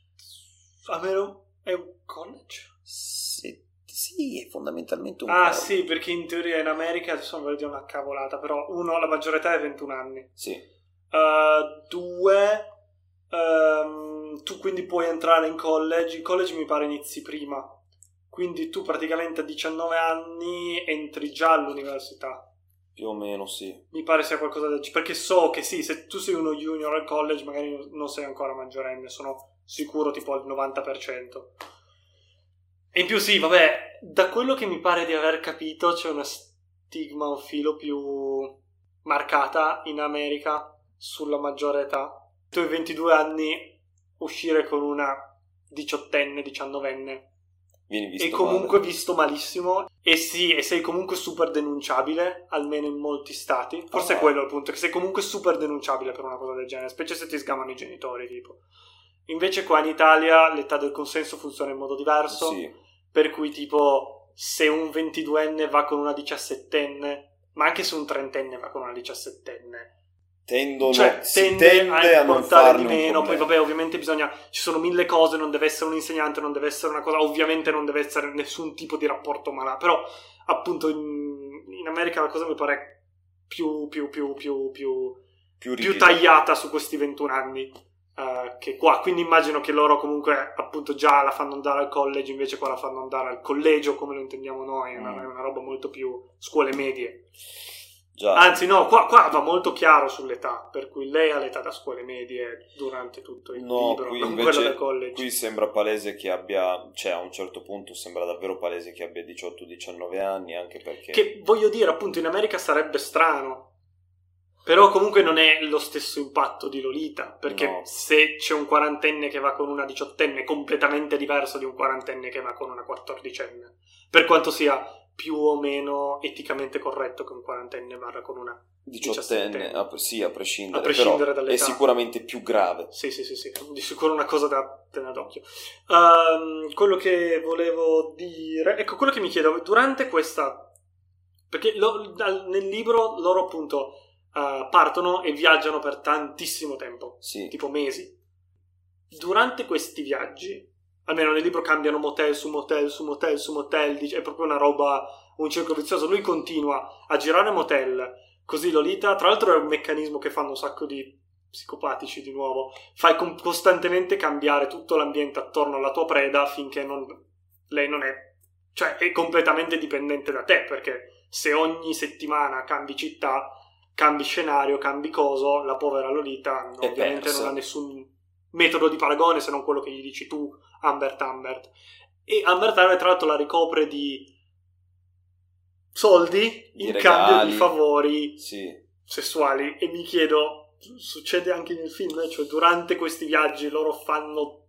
A meno è un college? Sì, sì, è fondamentalmente un Ah college. sì, perché in teoria in America adesso non voglio dire una cavolata, però uno, la maggiore età è 21 anni. Sì. Uh, due, ehm, tu quindi puoi entrare in college. In college mi pare inizi prima. Quindi tu praticamente a 19 anni entri già all'università. Più o meno sì. Mi pare sia qualcosa del Perché so che sì, se tu sei uno junior al college magari non sei ancora maggiorenne, sono sicuro tipo al 90%. E in più sì, vabbè, da quello che mi pare di aver capito c'è una stigma un filo più marcata in America sulla maggiore età. Tu hai 22 anni, uscire con una diciottenne, diciannovenne Vieni visto e comunque male. visto malissimo. E sì, e sei comunque super denunciabile, almeno in molti stati. Forse Ah. è quello il punto, che sei comunque super denunciabile per una cosa del genere, specie se ti sgamano i genitori, tipo. Invece qua in Italia l'età del consenso funziona in modo diverso, Sì. per cui tipo se un 22enne va con una 17enne, ma anche se un trentenne va con una 17enne, Tendono, cioè tende, tende a, a non farne di meno. Poi, vabbè, ovviamente bisogna. Ci sono mille cose. Non deve essere un insegnante, non deve essere una cosa. Ovviamente non deve essere nessun tipo di rapporto malato. Però, appunto, in, in America la cosa mi pare più, più, più, più, più, più, più tagliata su questi 21 anni. eh, che qua, quindi immagino che loro comunque appunto già la fanno andare al college, invece qua la fanno andare al collegio come lo intendiamo noi, è una, Mm. è una roba molto più scuole medie. Già. Anzi, no, qua, qua va molto chiaro sull'età, per cui lei ha l'età da scuole medie durante tutto il No, libro, qui non invece- quella del college. Qui sembra palese che abbia, cioè a un certo punto sembra davvero palese che abbia 18-19 anni, anche perché... Che voglio dire, appunto, in America sarebbe strano. Però comunque non è lo stesso impatto di Lolita, perché No. se c'è un quarantenne che va con una diciottenne è completamente diverso di un quarantenne che va con una quattordicenne. Per quanto sia più o meno eticamente corretto che un quarantenne vada con una... 18enne, a- sì, a prescindere, A prescindere però è sicuramente più grave. Sì, sì, sì, sì, di sicuro una cosa da tenere d'occhio. Ehm, quello che volevo dire, ecco, quello che mi chiedo, durante questa... Perché lo- dal- nel libro loro appunto uh, partono e viaggiano per tantissimo tempo, Sì. tipo mesi. Durante questi viaggi, almeno nel libro cambiano motel su motel su motel su motel, è proprio una roba, un circolo vizioso. Lui continua a girare motel, così Lolita, tra l'altro è un meccanismo che fanno un sacco di psicopatici di nuovo, fai costantemente cambiare tutto l'ambiente attorno alla tua preda finché non, lei non è, cioè è completamente dipendente da te, perché se ogni settimana cambi città, cambi scenario, cambi coso, la povera Lolita È ovviamente persa. non ha nessun metodo di paragone se non quello che gli dici tu, Ambert Ambert. E Ambert Ambert tra l'altro la ricopre di soldi Di in regali. cambio di favori Sì. sessuali e mi chiedo succede anche nel film cioè durante questi viaggi loro fanno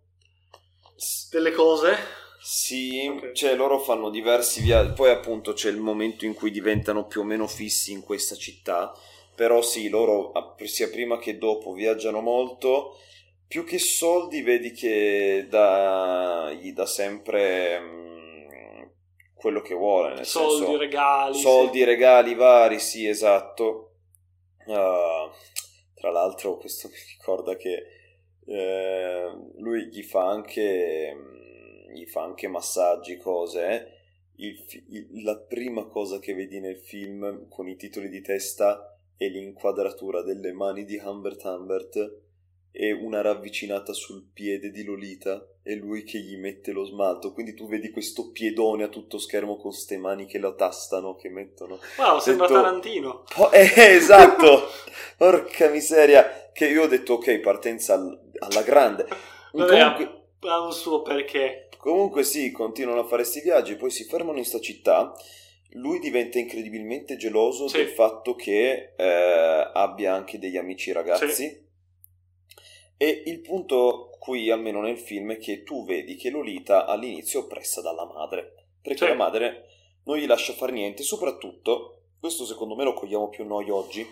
delle cose Sì, Ok. cioè loro fanno diversi viaggi, poi appunto c'è il momento in cui diventano più o meno fissi in questa città, però sì, loro sia prima che dopo viaggiano molto, più che soldi vedi che dà, gli dà sempre mm, quello che vuole, nel soldi senso regali soldi, sì. regali vari, sì, esatto. Ah, tra l'altro questo mi ricorda che eh, lui gli fa anche mm, gli fa anche massaggi, cose. eh. Il il- la prima cosa che vedi nel film con i titoli di testa è l'inquadratura delle mani di Humbert Humbert e una ravvicinata sul piede di Lolita e lui che gli mette lo smalto. Quindi tu vedi questo piedone a tutto schermo con ste mani che lo tastano, che mettono. wow sembra detto- Tarantino Po- eh, esatto! Porca miseria! Che io ho detto ok, partenza al- alla grande. Vabbè, Comunque, ha un suo perché comunque sì, continuano a fare sti viaggi, poi si fermano in sta città. Lui diventa incredibilmente geloso Sì. del fatto che eh, abbia anche degli amici ragazzi. E il punto qui, almeno nel film, è che tu vedi che Lolita all'inizio è oppressa dalla madre. Perché Sì. la madre non gli lascia fare niente, soprattutto, questo secondo me lo cogliamo più noi oggi,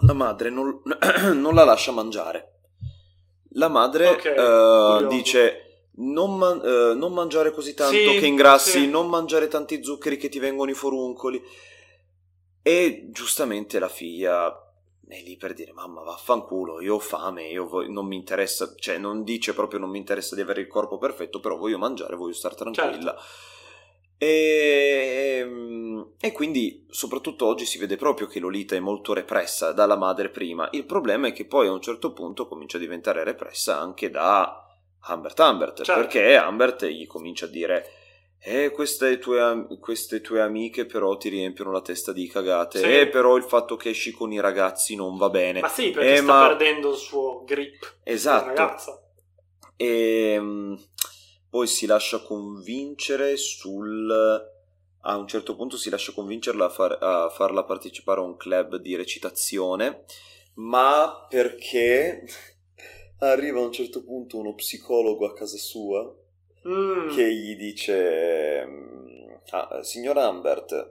la madre non, non la lascia mangiare. La madre Ok, eh, curioso. dice non, man- eh, non mangiare così tanto Sì, che ingrassi, sì. non mangiare tanti zuccheri che ti vengono i foruncoli. E giustamente la figlia è lì per dire mamma vaffanculo, io ho fame, io voglio- non mi interessa, cioè non dice proprio non mi interessa di avere il corpo perfetto, però voglio mangiare, voglio stare tranquilla. E, e quindi soprattutto oggi si vede proprio che Lolita è molto repressa dalla madre prima. Il problema è che poi a un certo punto comincia a diventare repressa anche da Humbert Humbert, Certo. perché Humbert gli comincia a dire eh, queste tue, am- queste tue amiche però ti riempiono la testa di cagate, Sì. eh, però il fatto che esci con i ragazzi non va bene. ma sì perché Eh, sta ma- perdendo il suo grip Esatto. ragazza E mm, poi si lascia convincere sul... A un certo punto si lascia convincerla a, far- a farla partecipare a un club di recitazione, ma perché arriva a un certo punto uno psicologo a casa sua Mm. che gli dice mm, ah, signor Humbert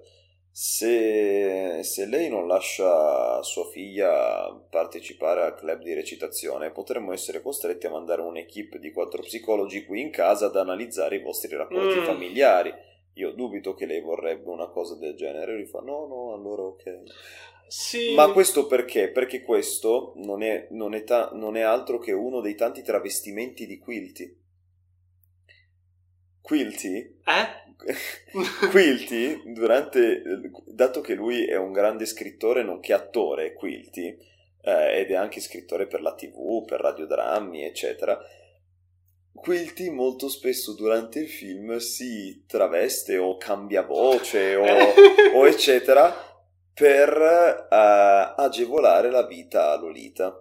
se, se lei non lascia sua figlia partecipare al club di recitazione potremmo essere costretti a mandare un'equipe di quattro psicologi qui in casa ad analizzare i vostri rapporti Mm. familiari io dubito che lei vorrebbe una cosa del genere lui fa no no allora ok sì ma questo perché? Perché questo non è, non è ta- non è altro che uno dei tanti travestimenti di Quilty. Quilty, eh? Quilty durante, dato che lui è un grande scrittore nonché attore, Quilty, eh, ed è anche scrittore per la tv, per radiodrammi, eccetera, Quilty molto spesso durante il film si traveste o cambia voce o, o eccetera per eh, agevolare la vita a Lolita.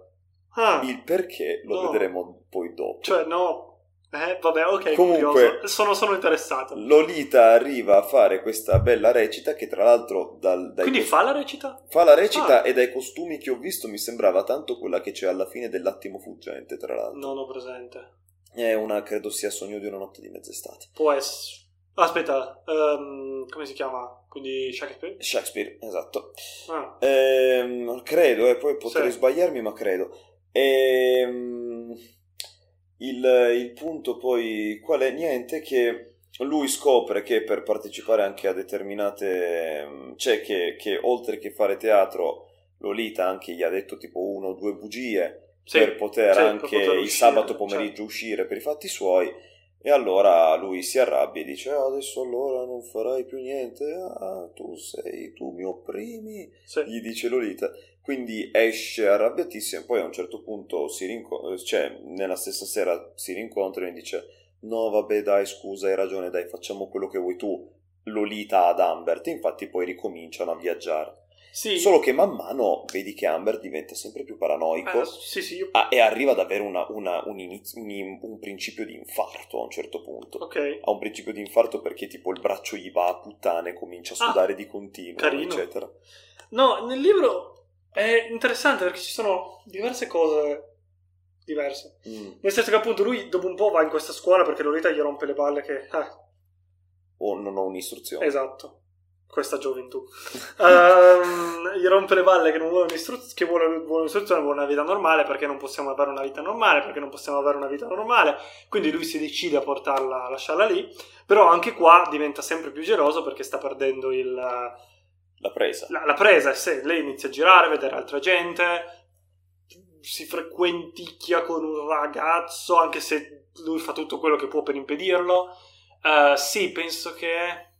Ah, Il perché lo No. vedremo poi dopo. cioè no eh, vabbè ok Comunque- sono, sono interessato Lolita arriva a fare questa bella recita che tra l'altro dal, dai quindi cos- fa la recita? fa la recita Ah. e dai costumi che ho visto mi sembrava tanto quella che c'è alla fine dell'attimo fuggente tra l'altro. non ho presente È una, credo sia Sogno di una notte di mezz'estate. può essere aspetta ehm, come si chiama? quindi Shakespeare? Shakespeare, esatto. Ah, Ehm, credo, e poi potrei Sì. sbagliarmi, ma credo. Ehm, il, il punto poi qual è? Niente, che lui scopre che per partecipare anche a determinate... cioè che, che oltre che fare teatro Lolita anche gli ha detto tipo uno o due bugie Sì, per poter sì, per anche poter il uscire, sabato pomeriggio certo. uscire per i fatti suoi. E allora lui si arrabbia e dice: "Ah, Adesso allora non farai più niente. Ah, tu sei, tu mi opprimi. Sì. Gli dice Lolita. Quindi esce arrabbiatissimo. E poi a un certo punto si rincontra, cioè nella stessa sera si rincontrano e dice: No, vabbè, dai, scusa, hai ragione, dai, facciamo quello che vuoi tu. Lolita ad Ambert. E infatti poi ricominciano a viaggiare. Sì. Solo che man mano vedi che Ambert diventa sempre più paranoico. Eh, sì, sì, io- Ah, e arriva ad avere una- una- un, inizio- un un principio di infarto a un certo punto. ok. Ha un principio di infarto perché tipo il braccio gli va a puttane, comincia a Ah, sudare di continuo, carino. eccetera. No, nel libro è interessante perché ci sono diverse cose diverse. Mm. Nel senso che appunto lui dopo un po' va in questa scuola perché Lolita gli rompe le balle che... eh, O non ho un'istruzione. esatto, questa gioventù. Ehm, gli rompe le balle che non vuole un'istruzione, che vuole, vuole un'istruzione, vuole una vita normale perché non possiamo avere una vita normale, perché non possiamo avere una vita normale. Quindi lui si decide a portarla, a lasciarla lì. Però anche qua diventa sempre più geloso perché sta perdendo il, La presa. la, la presa se lei inizia a girare, a vedere altra gente, si frequenticchia con un ragazzo, anche se lui fa tutto quello che può per impedirlo. Eh, sì, penso che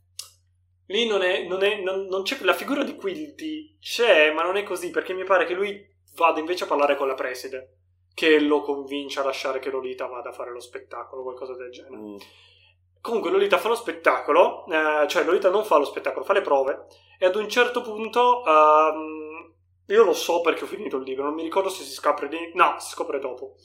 lì non è, non è- non- non c'è la figura di Quilty c'è, ma non è così perché mi pare che lui vada invece a parlare con la preside, che lo convince a lasciare che Lolita vada a fare lo spettacolo, qualcosa del genere. Mm. Comunque Lolita fa lo spettacolo, eh, cioè Lolita non fa lo spettacolo, fa le prove e ad un certo punto, ehm, io lo so perché ho finito il libro, non mi ricordo se si scopre lì, no, si scopre dopo.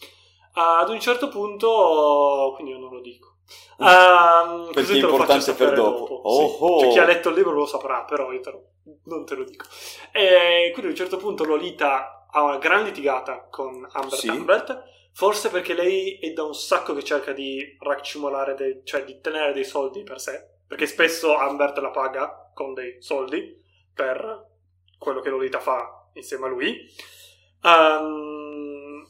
Eh, ad un certo punto, quindi io non lo dico. Ehm, Perché è te lo faccio importante per sapere dopo. Oh, sì. oh. Cioè, chi ha letto il libro lo saprà, però io te lo- non te lo dico. E quindi ad un certo punto Lolita ha una gran litigata con Ambert Sì. Ambert, forse perché lei è da un sacco che cerca di raccimolare, dei, cioè di tenere dei soldi per sé, perché spesso Ambert la paga con dei soldi per quello che Lolita fa insieme a lui. Ehm,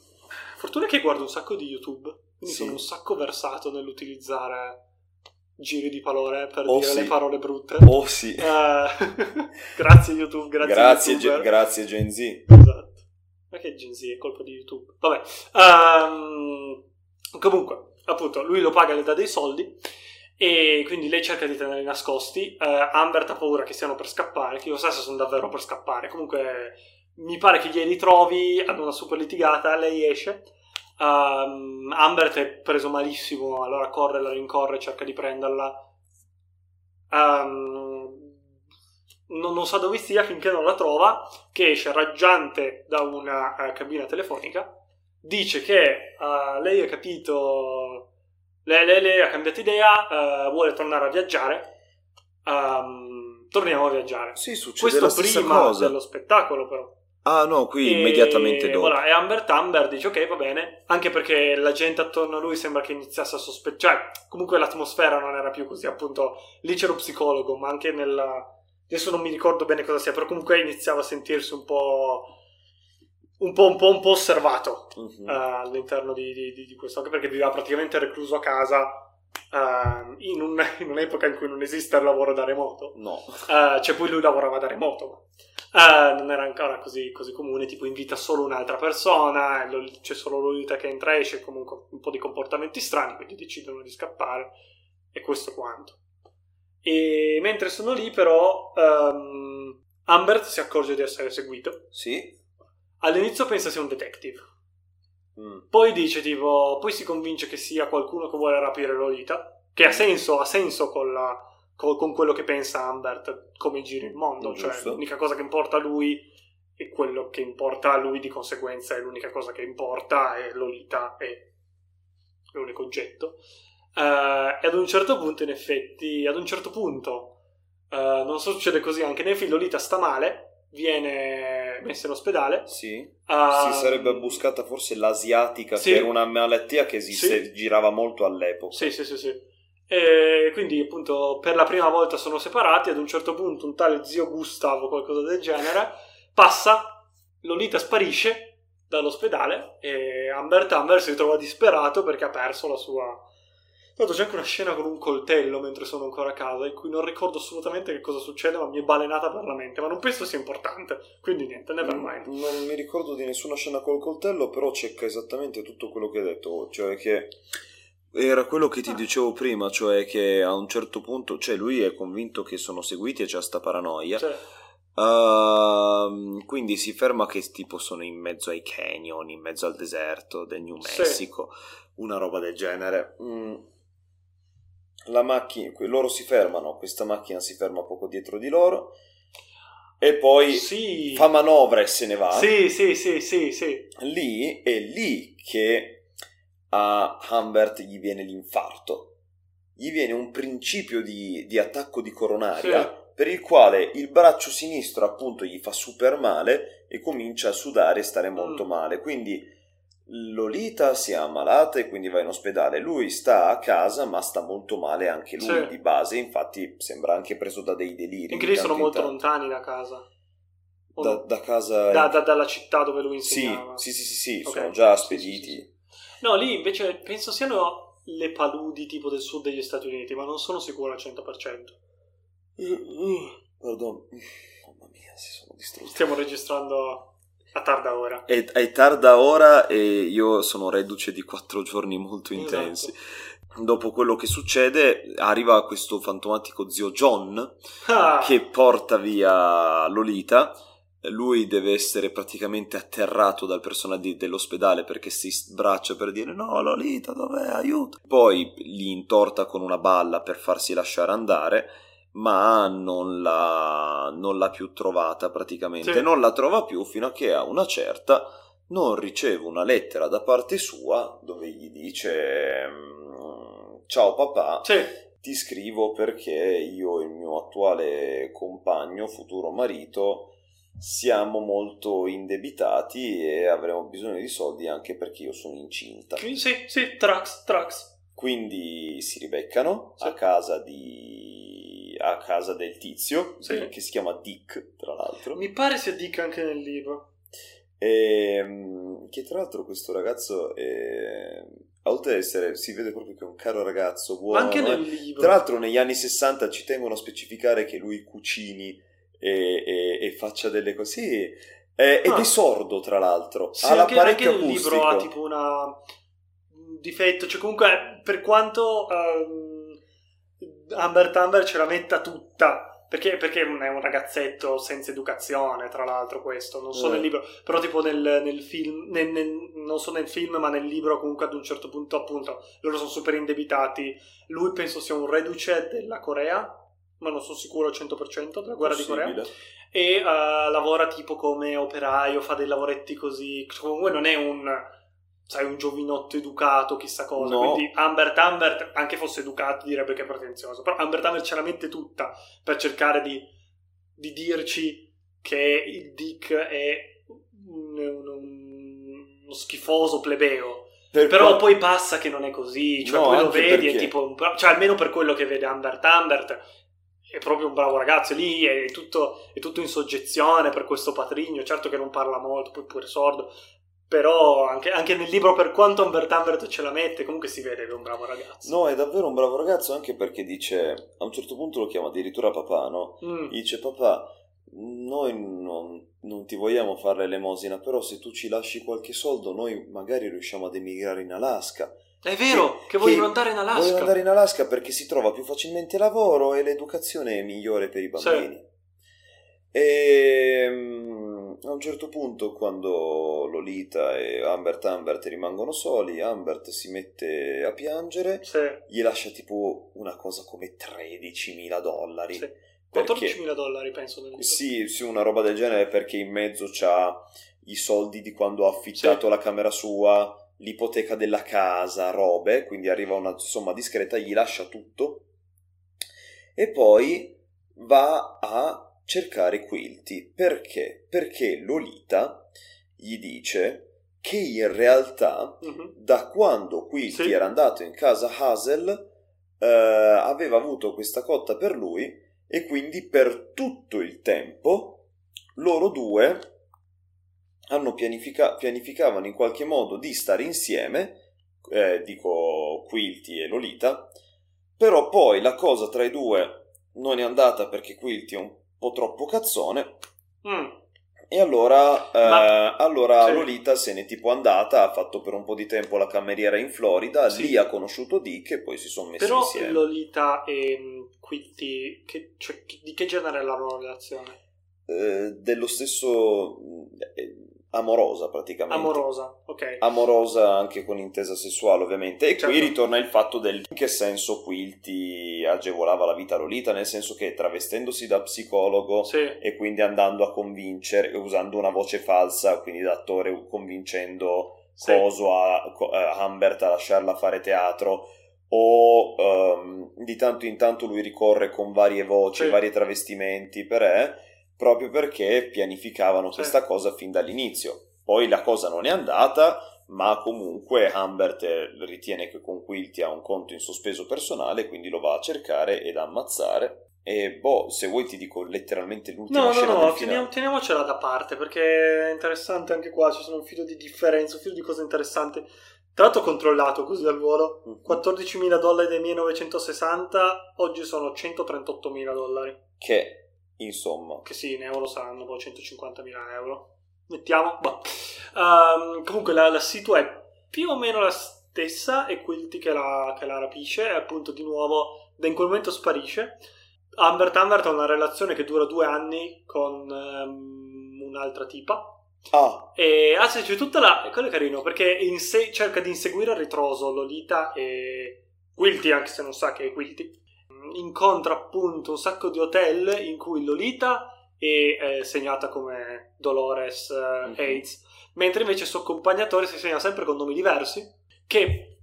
fortuna che guardo un sacco di YouTube, quindi Sì. sono un sacco versato nell'utilizzare giri di parole per Oh, dire sì. le parole brutte. Oh sì. Eh, grazie YouTube, grazie, grazie. Ge- grazie Gen Z. Esatto. Che Gen Z è colpa di YouTube. Vabbè. Ehm, comunque, appunto, lui lo paga, le dà dei soldi. E quindi lei cerca di tenerli nascosti. Eh, Ambert ha paura che stiano per scappare. Che io so se sono davvero per scappare. Comunque, mi pare che glieli trovi. Hanno una super litigata. Lei esce. Ehm, Ambert è preso malissimo. Allora corre, la rincorre, cerca di prenderla. Ehm, non, non sa dove stia finché non la trova che esce raggiante da una eh, cabina telefonica, dice che eh, lei ha capito, lei, lei- lei ha cambiato idea, eh, vuole tornare a viaggiare. Ehm, torniamo a viaggiare. Sì, succede Questo prima cosa. dello spettacolo, però. Ah no, qui E- immediatamente dopo. voilà, e Amber Amber dice ok va bene anche perché la gente attorno a lui sembra che iniziasse a sospettare cioè comunque l'atmosfera non era più così appunto lì c'era lo psicologo ma anche nella adesso non mi ricordo bene cosa sia però comunque iniziava a sentirsi un po' un po', un po', un po' osservato Mhm. eh, all'interno di, di- di- questo anche perché viveva praticamente recluso a casa eh, in, un- in un'epoca in cui non esiste il lavoro da remoto No. eh, cioè poi lui lavorava da remoto, ma eh, non era ancora così, così comune, tipo invita solo un'altra persona, c'è solo Lolita che entra e esce, comunque un po' di comportamenti strani, quindi decidono di scappare, e questo quanto. E mentre sono lì però ehm, Ambert si accorge di essere seguito, Sì? all'inizio pensa sia un detective, Mm. poi dice tipo, poi si convince che sia qualcuno che vuole rapire Lolita, che ha senso, ha senso con, la- co- con quello che pensa Ambert, come gira il mondo, cioè Giusto. l'unica cosa che importa a lui è quello che importa a lui, di conseguenza è l'unica cosa che importa, e Lolita è l'unico oggetto. Eh, e ad un certo punto, in effetti, ad un certo punto, eh, non so succede così anche nel film, Lolita sta male, viene messa in ospedale. Sì? eh, si sarebbe buscata forse l'asiatica, sì. che era una malattia che esiste, Sì. girava molto all'epoca. Sì, sì, sì, sì. E quindi appunto per la prima volta sono separati, ad un certo punto un tale zio Gustavo, qualcosa del genere, passa, Lolita sparisce dall'ospedale e Ambert Amber si ritrova disperato perché ha perso la sua, Guarda, c'è anche una scena con un coltello mentre sono ancora a casa, in cui non ricordo assolutamente che cosa succede, ma mi è balenata per la mente. Ma non penso sia importante. Quindi niente, never mind. Non, non mi ricordo di nessuna scena col coltello, però cecca esattamente tutto quello che hai detto. Cioè che era quello che ti dicevo prima, cioè che a un certo punto, cioè lui è convinto che sono seguiti e c'è sta paranoia. Cioè, Uh, quindi si ferma che tipo sono in mezzo ai canyon, in mezzo al deserto del New Sì. Mexico, una roba del genere. Mm. La macchina, loro si fermano, questa macchina si ferma poco dietro di loro e poi sì. fa manovra e se ne va. Sì, sì, sì, sì, sì. Lì è lì che a Humbert gli viene l'infarto. Gli viene un principio di, di attacco di coronaria Sì. per il quale il braccio sinistro appunto gli fa super male e comincia a sudare e stare molto Mm. male. Quindi Lolita si è ammalata e quindi va in ospedale. Lui sta a casa ma sta molto male anche lui Sì. di base, infatti sembra anche preso da dei deliri. Anche lì sono molto lontani da casa. Da, da casa... Da- da- dalla città dove lui Sì, insegnava. sì, sì, sì, sì, Ok. sono già Sì, sì, spediti. sì, sì. No, lì invece penso siano le paludi tipo del sud degli Stati Uniti, ma non sono sicuro al 100%. Pardon. Mamma mia, si sono distrutto. Stiamo registrando a tarda ora. È, è tarda ora e io sono reduce di quattro giorni molto Esatto. intensi. Dopo quello che succede, arriva questo fantomatico zio John Ah, che porta via Lolita. Lui deve essere praticamente atterrato dal personale dell'ospedale perché si sbraccia per dire no Lolita dov'è aiuto poi gli intorta con una balla per farsi lasciare andare ma non l'ha, non l'ha più trovata praticamente Sì. non la trova più fino a che a una certa non riceve una lettera da parte sua dove gli dice mm, ciao papà Sì, ti scrivo perché io e il mio attuale compagno, futuro marito, siamo molto indebitati e avremo bisogno di soldi anche perché io sono incinta. sì, sì, Trax, Trax. Quindi si ribeccano Sì. a casa di a casa del tizio Sì. che si chiama Dick, tra l'altro. Mi pare sia Dick anche nel libro. Ehm, che tra l'altro questo ragazzo è, oltre ad essere si vede proprio che è un caro ragazzo buono anche eh. nel libro. Tra l'altro negli anni 60 ci tengono a specificare che lui cucini e, e- e faccia delle cose. Sì, è- ed Ah. è sordo tra l'altro, Sì, ha anche, anche nel acustico. libro ha tipo una un difetto, cioè comunque per quanto ehm, Amber Tamber ce la metta tutta, perché, perché è un ragazzetto senza educazione, tra l'altro questo, non so Eh. nel libro, però tipo nel, nel film, nel- nel- non so nel film, ma nel libro comunque ad un certo punto appunto loro sono super indebitati, lui penso sia un reduce della Corea, ma non sono sicuro al 100% della guerra di Corea Possibile. e eh, lavora tipo come operaio, fa dei lavoretti così. Comunque non è un, sai, un giovinotto educato, chissà cosa. No. Quindi Ambert Ambert, anche fosse educato, direbbe che è pretenzioso. Però Ambert Ambert ce la mette tutta per cercare di, di dirci che il Dick è un- un- un- uno schifoso plebeo. Per Però qua- poi passa che non è così, cioè No, poi lo vedi perché- tipo, un bra- cioè almeno per quello che vede Ambert Ambert è proprio un bravo ragazzo, lì è tutto, è tutto in soggezione per questo patrigno, certo che non parla molto, poi pure sordo, però anche, anche nel libro per quanto Ambert Ambert ce la mette, comunque si vede che è un bravo ragazzo. No, è davvero un bravo ragazzo anche perché dice, a un certo punto lo chiama addirittura papà, no? Mm, Gli dice papà, noi non, non ti vogliamo fare l'elemosina, però se tu ci lasci qualche soldo noi magari riusciamo ad emigrare in Alaska. È vero, che, che vogliono andare in Alaska. Vogliono andare in Alaska perché si trova più facilmente lavoro e l'educazione è migliore per i bambini. E mm, a un certo punto, quando Lolita e Humbert Humbert rimangono soli, Humbert si mette a piangere, Sì, gli lascia tipo una cosa come 13.000 dollari. sì. Perché? 14.000 dollari penso nel libro. Sì, sì, una roba del genere perché in mezzo c'ha i soldi di quando ha affittato Sì. la camera sua, l'ipoteca della casa, robe, quindi arriva una somma discreta, gli lascia tutto e poi va a cercare Quilty. Perché? Perché Lolita gli dice che in realtà Mhm. da quando Quilty Sì. era andato in casa Hazel eh, aveva avuto questa cotta per lui e quindi per tutto il tempo loro due hanno pianifica- pianificavano in qualche modo di stare insieme eh, dico Quilty e Lolita, però poi la cosa tra i due non è andata perché Quilty è un po' troppo cazzone. Mm. E allora, Ma- eh, allora sì. Lolita se n'è tipo andata, ha fatto per un po' di tempo la cameriera in Florida, Sì. lì ha conosciuto Dick e poi si sono messi Però insieme. Lolita e mm, Quilty, che, cioè, di che genere è la loro relazione? Eh, dello stesso... eh, amorosa praticamente. Amorosa, ok. amorosa anche con intesa sessuale ovviamente e qui Certo. ritorna il fatto del in che senso Quilty agevolava la vita a Lolita nel senso che travestendosi da psicologo Sì, e quindi andando a convincere usando una voce falsa quindi da attore convincendo Sì. Coso a, a Humbert a lasciarla fare teatro o ehm, di tanto in tanto lui ricorre con varie voci, Sì. vari travestimenti per eh, proprio perché pianificavano Sì. questa cosa fin dall'inizio. Poi la cosa non è andata, ma comunque Humbert eh, ritiene che con Quilty ha un conto in sospeso personale, quindi lo va a cercare ed ammazzare. E boh, se vuoi ti dico letteralmente l'ultima No, no, scena no, finale. teniamo- teniamocela da parte perché è interessante anche qua, ci sono un filo di differenze, un filo di cose interessanti. Tra l'altro controllato così al volo, Mhm. 14.000 dollari del 1960, oggi sono 138.000 dollari, Che, insomma, che sì, in euro saranno poi 150.000 euro. Mettiamo, boh. Ehm, comunque la, la situa è più o meno la stessa, è Quilty che la, che la rapisce e appunto di nuovo da in quel momento sparisce. Humbert Humbert ha una relazione che dura due anni con ehm, un'altra tipa. Ah, E anzi, c'è tutta la. Quello è carino perché inse- cerca di inseguire a ritroso Lolita e Quilty, anche se non sa che è Quilty. Incontra appunto un sacco di hotel in cui Lolita è eh, segnata come Dolores eh, Mhm. Hates, mentre invece il suo accompagnatore si segna sempre con nomi diversi. Che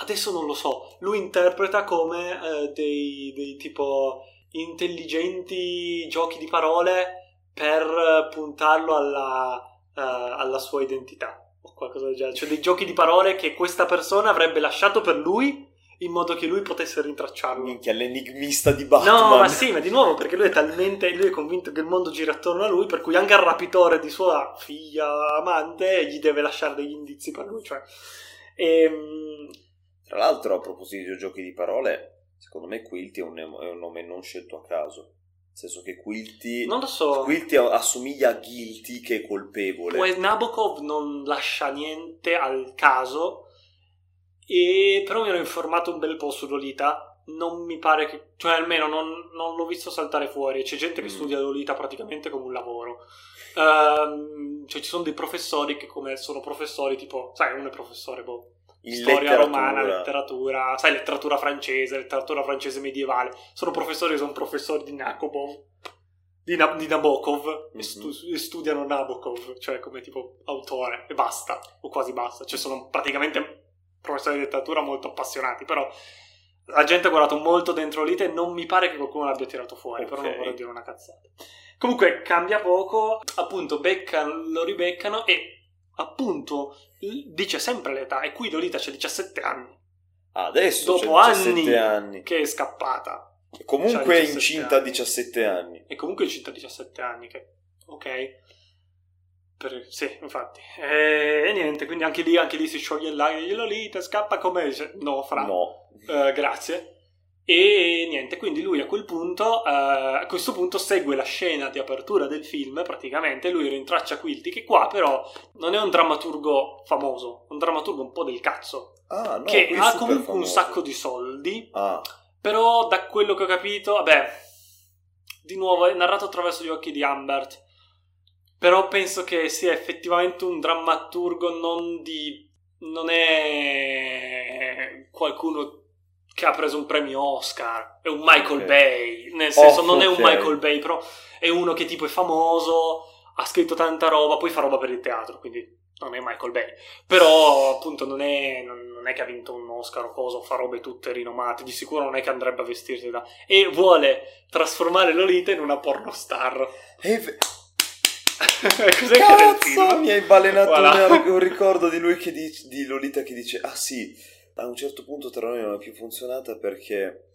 adesso non lo so, lui interpreta come eh, dei, dei tipo intelligenti giochi di parole per eh, puntarlo alla, eh, alla sua identità o qualcosa del genere. Cioè dei giochi di parole che questa persona avrebbe lasciato per lui in modo che lui potesse rintracciarlo. minchia, l'enigmista di Batman. No, ma sì, ma di nuovo perché lui è talmente lui è convinto che il mondo gira attorno a lui, per cui anche al rapitore di sua figlia amante gli deve lasciare degli indizi per lui. Cioè. Ehm, Tra l'altro, a proposito di giochi di parole, secondo me Quilty è un, è un nome non scelto a caso. Nel senso che Quilty, non lo so. Quilty assomiglia a Guilty che è colpevole. Wes Nabokov non lascia niente al caso, e però mi ero informato un bel po' su Lolita. Non mi pare che, cioè almeno non, non l'ho visto saltare fuori. C'è gente che Mm. studia Lolita praticamente come un lavoro. Ehm, cioè ci sono dei professori che, come sono professori, tipo, sai, uno è professore, boh, In storia letteratura. romana, letteratura, sai, letteratura francese, letteratura francese medievale. Sono professori che sono professori di Nabokov, di, Na- di Nabokov e, Mhm. stu- e studiano Nabokov, cioè come tipo autore, e basta, o quasi basta. Cioè sono praticamente professori di letteratura molto appassionati, però la gente ha guardato molto dentro l'ite e non mi pare che qualcuno l'abbia tirato fuori, però non vorrei dire una cazzata. Comunque cambia poco, appunto beccano, lo ribeccano e appunto dice sempre l'età e qui Lolita c'ha 17 anni Adesso Dopo c'è 17 anni. anni. che è scappata Comunque è 17 incinta a anni. 17 anni. e comunque è incinta a 17 anni che ok Per- sì infatti e, e niente quindi anche lì, anche lì si scioglie il lago Lolita scappa come no fra No. Eh, grazie. E niente, quindi lui a quel punto, eh, a questo punto segue la scena di apertura del film, praticamente, lui rintraccia Quilty, che qua però non è un drammaturgo famoso, è un drammaturgo un po' del cazzo, Ah, no, che ha comunque un famoso. sacco di soldi, Ah, però da quello che ho capito, vabbè, di nuovo è narrato attraverso gli occhi di Humbert, però penso che sia effettivamente un drammaturgo non di... non è qualcuno che ha preso un premio Oscar, è un Michael Ok. Bay, nel senso Oh, non è un. Michael Bay, però è uno che tipo è famoso, ha scritto tanta roba, poi fa roba per il teatro, quindi non è Michael Bay. Però appunto non è, non- è che ha vinto un Oscar o cosa, fa robe tutte rinomate, di sicuro non è che andrebbe a vestirsi da... e vuole trasformare Lolita in una pornostar. e Cos'è Cazzo, mi hai balenato Voilà. un, un ricordo di lui che dice, di Lolita che dice ah sì, a un certo punto tra noi non è più funzionata perché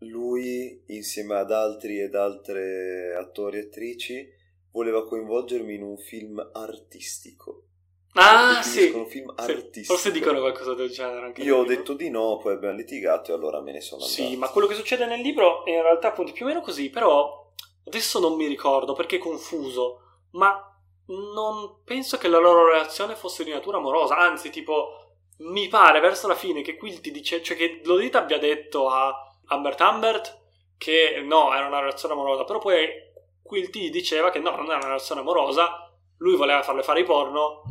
lui insieme ad altri ed altre attori e attrici voleva coinvolgermi in un film artistico Ah, sì. film sì. Forse dicono qualcosa del genere anche Io ho libro. detto di no, poi abbiamo litigato e allora me ne sono andato. Sì, ma quello che succede nel libro è in realtà appunto più o meno così, però adesso non mi ricordo perché è confuso, ma non penso che la loro relazione fosse di natura amorosa, anzi tipo mi pare verso la fine che Quilty dice, cioè che Lolita abbia detto a Humbert Humbert che no, era una relazione amorosa, però poi Quilty diceva che no, non era una relazione amorosa, lui voleva farle fare i porno,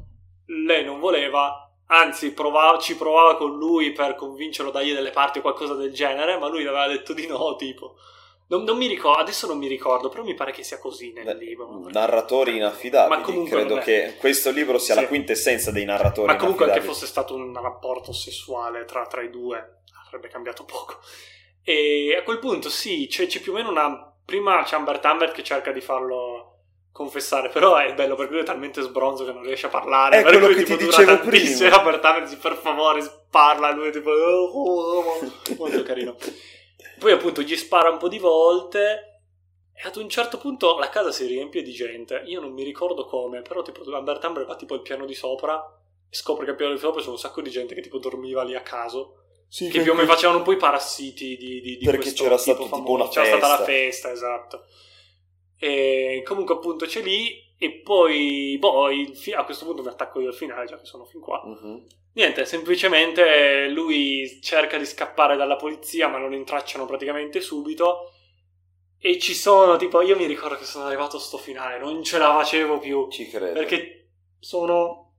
lei non voleva, anzi provava- ci provava con lui per convincerlo a dargli delle parti o qualcosa del genere, ma lui aveva detto di no, tipo. Non, non mi ricordo, adesso non mi ricordo, però mi pare che sia così nel Beh, libro. Narratori inaffidabili. Ma Credo è- che questo libro sia Sì. la quintessenza dei narratori Ma comunque anche fosse stato un rapporto sessuale tra, tra i due, avrebbe cambiato poco. E a quel punto sì, c'è, c'è più o meno una... Prima c'è Humbert Humbert che cerca di farlo confessare, però è bello perché lui è talmente sbronzo che non riesce a parlare. È quello che tipo, ti dicevo prima. Humbert Humbert dice, per favore parla, lui è tipo... "Oh, oh, oh", molto carino. Poi appunto gli spara un po' di volte e ad un certo punto la casa si riempie di gente. Io non mi ricordo come, però tipo Humbert Humbert va tipo al piano di sopra e scopre che al piano di sopra c'è un sacco di gente che tipo dormiva lì a caso. Sì, Che più o meno facevano un po' i parassiti di, di, di Perché c'era stato tipo una C'era stata la festa. festa, esatto. E comunque appunto c'è lì e poi boh, fi- a questo punto mi attacco io al finale, già che sono fin qua. Mhm. Niente, semplicemente lui cerca di scappare dalla polizia, ma lo intracciano praticamente subito. E ci sono, tipo, io mi ricordo che sono arrivato a sto finale, non ce la facevo più. Ci credo. Perché sono.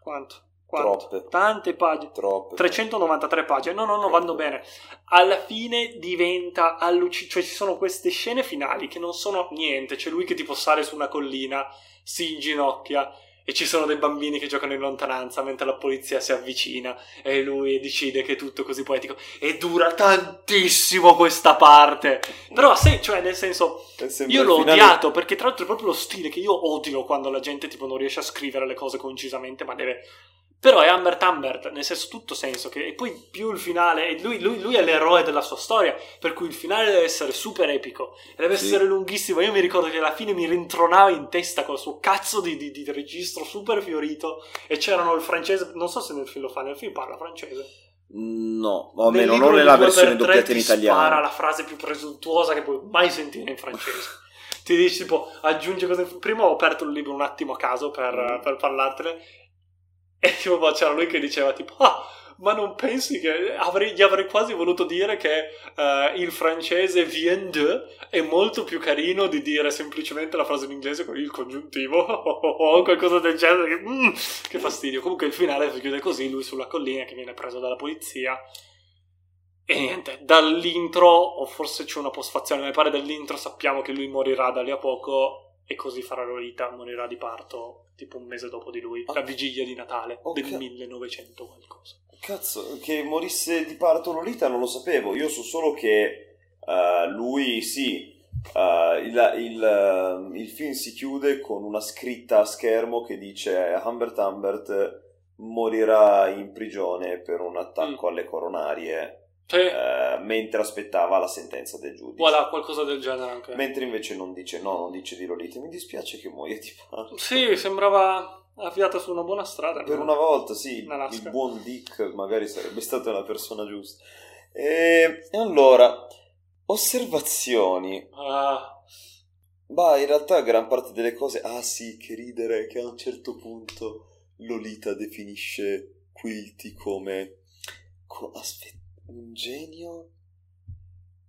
Quanto? Quanto? Troppe. Tante pagine. Troppe. 393 pagine, no, no, no, vanno bene. Alla fine diventa allucinante, cioè ci sono queste scene finali che non sono niente. C'è lui che tipo sale su una collina, si inginocchia e ci sono dei bambini che giocano in lontananza mentre la polizia si avvicina e lui decide che è tutto così poetico. E dura tantissimo questa parte. Però, se, cioè, nel senso, io l'ho finale- odiato perché tra l'altro è proprio lo stile che io odio quando la gente tipo non riesce a scrivere le cose concisamente, ma deve. Però è Humbert Humbert, nel senso tutto senso che e poi più il finale, lui, lui- lui è l'eroe della sua storia, per cui il finale deve essere super epico, e deve Sì. essere lunghissimo. Io mi ricordo che alla fine mi rintronava in testa con il suo cazzo di, di- di registro super fiorito, e c'erano il francese, non so se nel film lo fa, nel film parla francese. No, o almeno libro non nella versione doppiata in ti spara italiano. la frase più presuntuosa che puoi mai sentire in francese. ti dice tipo, aggiunge cose... Prima ho aperto il libro un attimo a caso per, Mm. per parlartene e tipo boh, c'era lui che diceva tipo, ah, ma non pensi che avrei, gli avrei quasi voluto dire che eh, il francese vient de è molto più carino di dire semplicemente la frase in inglese con il congiuntivo o qualcosa del genere che, mm, che fastidio. Comunque il finale si chiude così lui sulla collina che viene preso dalla polizia. E niente dall'intro o forse c'è una postfazione mi pare dall'intro sappiamo che lui morirà da lì a poco e così farà Lolita morirà di parto tipo un mese dopo di lui la Ok. vigilia di Natale Ok. del 1900 qualcosa Cazzo, che morisse di parto Lolita non lo sapevo. Io so solo che eh, lui, sì, eh, il, il, eh, il film si chiude con una scritta a schermo che dice Humbert Humbert morirà in prigione per un attacco alle coronarie Sì, eh, mentre aspettava la sentenza del giudice. voilà qualcosa del genere anche Mentre invece non dice no, non dice di Lolita. Mi dispiace che muoia di parto. Sì, sembrava avviata su una buona strada. Per una volta, sì, il buon Dick magari sarebbe stata la persona giusta. E, e allora, osservazioni. Ah, Bah, in realtà gran parte delle cose... Ah sì, che ridere che a un certo punto Lolita definisce Quilty come... co- Aspetta, un genio?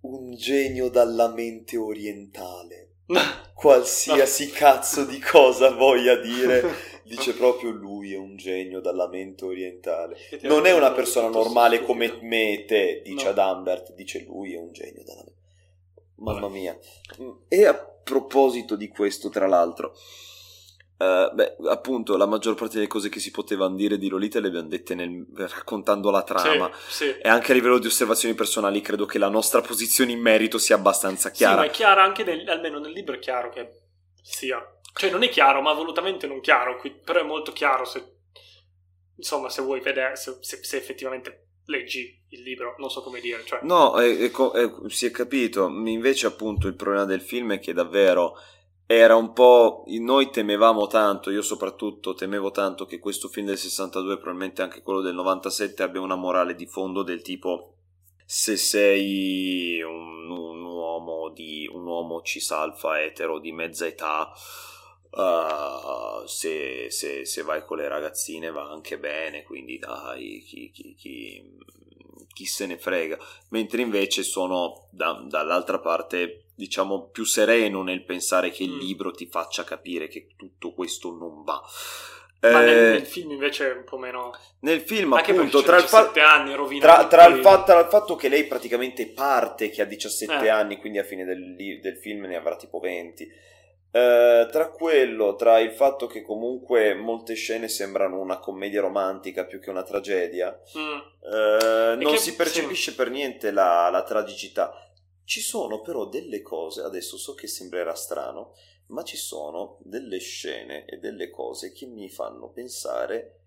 Un genio dalla mente orientale. Qualsiasi cazzo di cosa voglia dire, dice proprio lui è un genio dalla mente orientale. Non è una persona normale come me e te, dice ad Humbert, dice lui è un genio dalla mente. Mamma mia. E a proposito di questo, tra l'altro, eh, beh, appunto, la maggior parte delle cose che si potevano dire di Lolita le abbiamo dette nel- raccontando la trama. Sì, sì. E anche a livello di osservazioni personali, credo che la nostra posizione in merito sia abbastanza Sì, ma chiara. è chiara anche nel, almeno nel libro è chiaro che sia. Cioè, non è chiaro, ma volutamente non chiaro. qui- però è molto chiaro se. Insomma, se vuoi vedere, se, se- se effettivamente leggi il libro, non so come dire. Cioè, No, è- è è- si è capito. Invece, appunto, il problema del film è che davvero era un po'. Noi temevamo tanto, io soprattutto temevo tanto che questo film del 62, probabilmente anche quello del 97, abbia una morale di fondo del tipo. Se sei un, un uomo di un uomo cisalfa etero di mezza età, uh, se, se, se, vai con le ragazzine va anche bene, quindi dai, chi, chi, chi, chi se ne frega. Mentre invece sono da, dall'altra parte diciamo, più sereno nel pensare che il mm. libro ti faccia capire che tutto questo non va. Ma eh, nel, nel, film invece è un po' meno. Nel film, Anche appunto, tra, il, fa... anni, tra, tra, il fatto, tra il fatto che lei praticamente parte che ha 17 eh. anni, quindi a fine del, del, film ne avrà tipo 20. Eh, tra quello, tra il fatto che comunque molte scene sembrano una commedia romantica più che una tragedia, mm. eh, non che, si percepisce sì. per niente la, la tragicità. Ci sono però delle cose, adesso so che sembrerà strano, ma ci sono delle scene e delle cose che mi fanno pensare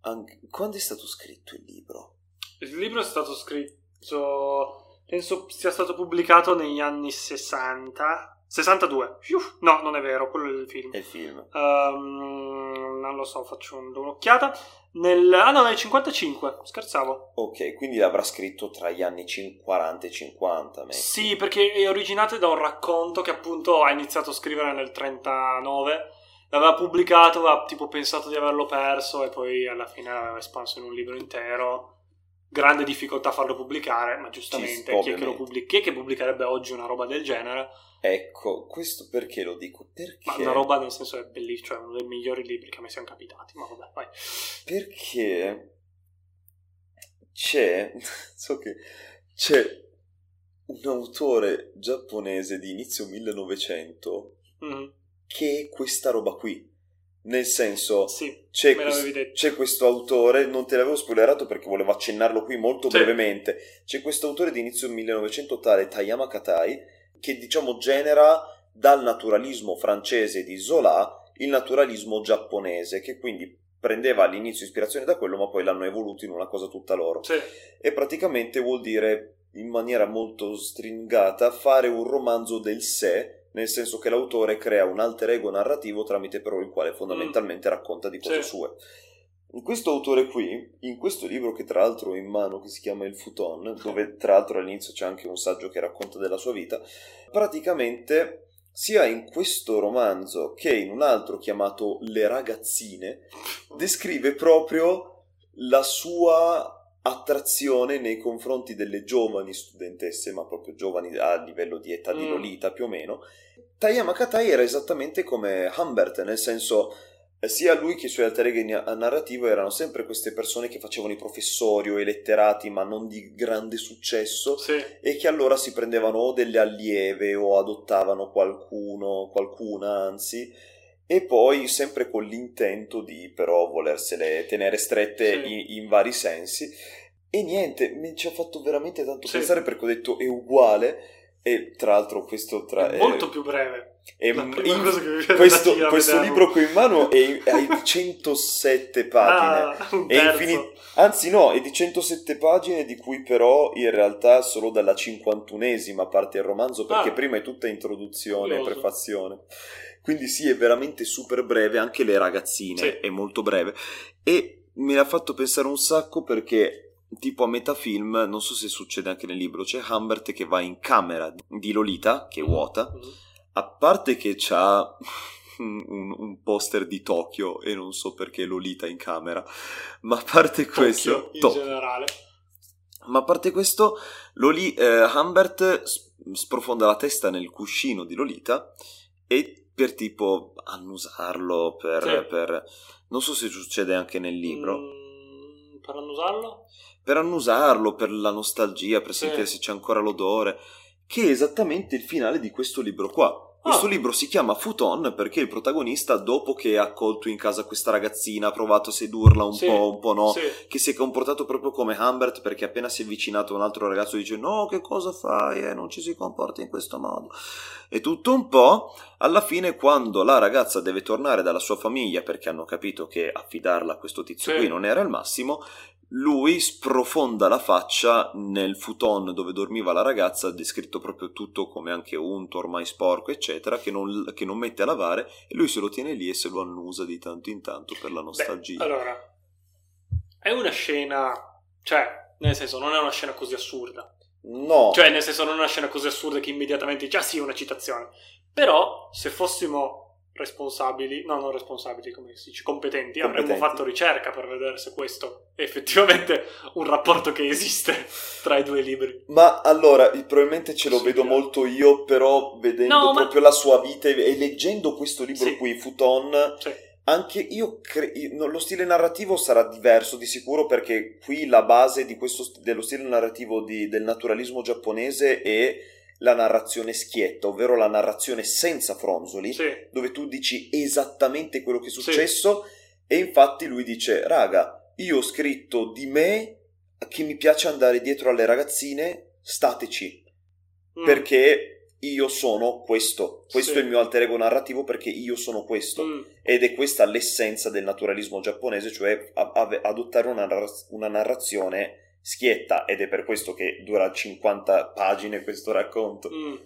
anche... quando è stato scritto il libro? Il libro è stato scritto, penso sia stato pubblicato negli anni 60, 62. No, non è vero, quello è il film. È il film. Um, non lo so, faccio un'occhiata. Nel, ah no, nel 55, scherzavo. Ok, quindi l'avrà scritto tra gli anni 40 e 50. Metti. Sì, perché è originato da un racconto che appunto ha iniziato a scrivere nel 39. L'aveva pubblicato, aveva tipo pensato di averlo perso e poi alla fine l'aveva espanso in un libro intero. Grande difficoltà a farlo pubblicare, ma giustamente chi, è che, pubblic- chi è che pubblicherebbe oggi una roba del genere? Ecco, questo perché lo dico? Perché... Ma una roba nel senso è bellissimo, cioè uno dei migliori libri che a me siano capitati, ma vabbè, vai. Perché c'è, so che c'è un autore giapponese di inizio 1900 mm. che è questa roba qui. Nel senso, sì, c'è, quest- c'è, questo autore, non te l'avevo spoilerato perché volevo accennarlo qui molto sì. brevemente. C'è questo autore di inizio 1900 tale Tayama Katai che diciamo genera dal naturalismo francese di Zola il naturalismo giapponese, che quindi prendeva all'inizio ispirazione da quello, ma poi l'hanno evoluto in una cosa tutta loro. Sì. E praticamente vuol dire, in maniera molto stringata, fare un romanzo del sé, nel senso che l'autore crea un alter ego narrativo tramite però il quale fondamentalmente mm. racconta di cose sì. sue. Questo autore qui, in questo libro che tra l'altro ho in mano, che si chiama Il Futon, dove tra l'altro all'inizio c'è anche un saggio che racconta della sua vita, praticamente sia in questo romanzo che in un altro chiamato Le ragazzine, descrive proprio la sua attrazione nei confronti delle giovani studentesse, ma proprio giovani a livello di età di mm. Lolita più o meno. Tayama Katai era esattamente come Humbert, nel senso sia lui che i suoi alter ego narrativo erano sempre queste persone che facevano i professori o i letterati ma non di grande successo sì. e che allora si prendevano o delle allieve o adottavano qualcuno, qualcuna anzi e poi sempre con l'intento di però volersele tenere strette sì. in, in, vari sensi e niente, mi ci ha fatto veramente tanto sì. pensare perché ho detto è uguale e tra l'altro questo tra, è molto è, più breve e in, questo, questo libro qui in mano è, hai 107 pagine. Ah, è infinito. Anzi, no, è di 107 pagine, di cui però in realtà solo dalla 51esima parte il romanzo, perché ah, prima è tutta introduzione e prefazione. Quindi sì, è veramente super breve, anche le ragazzine sì. è molto breve. E mi ha fatto pensare un sacco perché tipo a metà film, non so se succede anche nel libro, c'è Humbert che va in camera di Lolita, che è vuota. Mm-hmm a parte che c'ha un, un, poster di Tokyo e non so perché Lolita in camera, ma a parte questo... Tokyo, in to- generale. Ma a parte questo, Loli, eh, Humbert sprofonda la testa nel cuscino di Lolita e per tipo annusarlo, per, sì. per... Non so se succede anche nel libro. Mm, per annusarlo? Per annusarlo, per la nostalgia, per sentire se c'è ancora l'odore che è esattamente il finale di questo libro qua. Questo ah. libro si chiama Futon perché il protagonista, dopo che ha accolto in casa questa ragazzina, ha provato a sedurla un sì, po', un po' no, sì. che si è comportato proprio come Humbert perché appena si è avvicinato a un altro ragazzo dice no, che cosa fai? Eh, non ci si comporta in questo modo. E tutto un po', alla fine quando la ragazza deve tornare dalla sua famiglia perché hanno capito che affidarla a questo tizio sì. qui non era il massimo, lui sprofonda la faccia nel futon dove dormiva la ragazza, descritto proprio tutto come anche unto, ormai sporco, eccetera, che non, che non, mette a lavare e lui se lo tiene lì e se lo annusa di tanto in tanto per la nostalgia. Beh, allora, è una scena, cioè, nel senso, non è una scena così assurda. No. Cioè, nel senso, non è una scena così assurda che immediatamente dice, ah sì, una citazione. Però, se fossimo responsabili, no, non responsabili, come si dice, competenti, competenti, avremmo fatto ricerca per vedere se questo è effettivamente un rapporto che esiste tra i due libri. Ma allora, probabilmente ce lo sì, vedo molto io, però vedendo no, proprio ma... la sua vita e leggendo questo libro sì. qui, Futon, sì. anche io cre- lo stile narrativo sarà diverso di sicuro perché qui la base questo, dello stile narrativo di, del naturalismo giapponese è la narrazione schietta, ovvero la narrazione senza fronzoli, sì. dove tu dici esattamente quello che è successo sì. e infatti lui dice, raga, io ho scritto di me che mi piace andare dietro alle ragazzine, stateci, mm. perché io sono questo, questo sì. è il mio alter ego narrativo perché io sono questo mm. ed è questa l'essenza del naturalismo giapponese, cioè a- a- adottare una, narra- una narrazione schietta ed è per questo che dura 50 pagine questo racconto mm.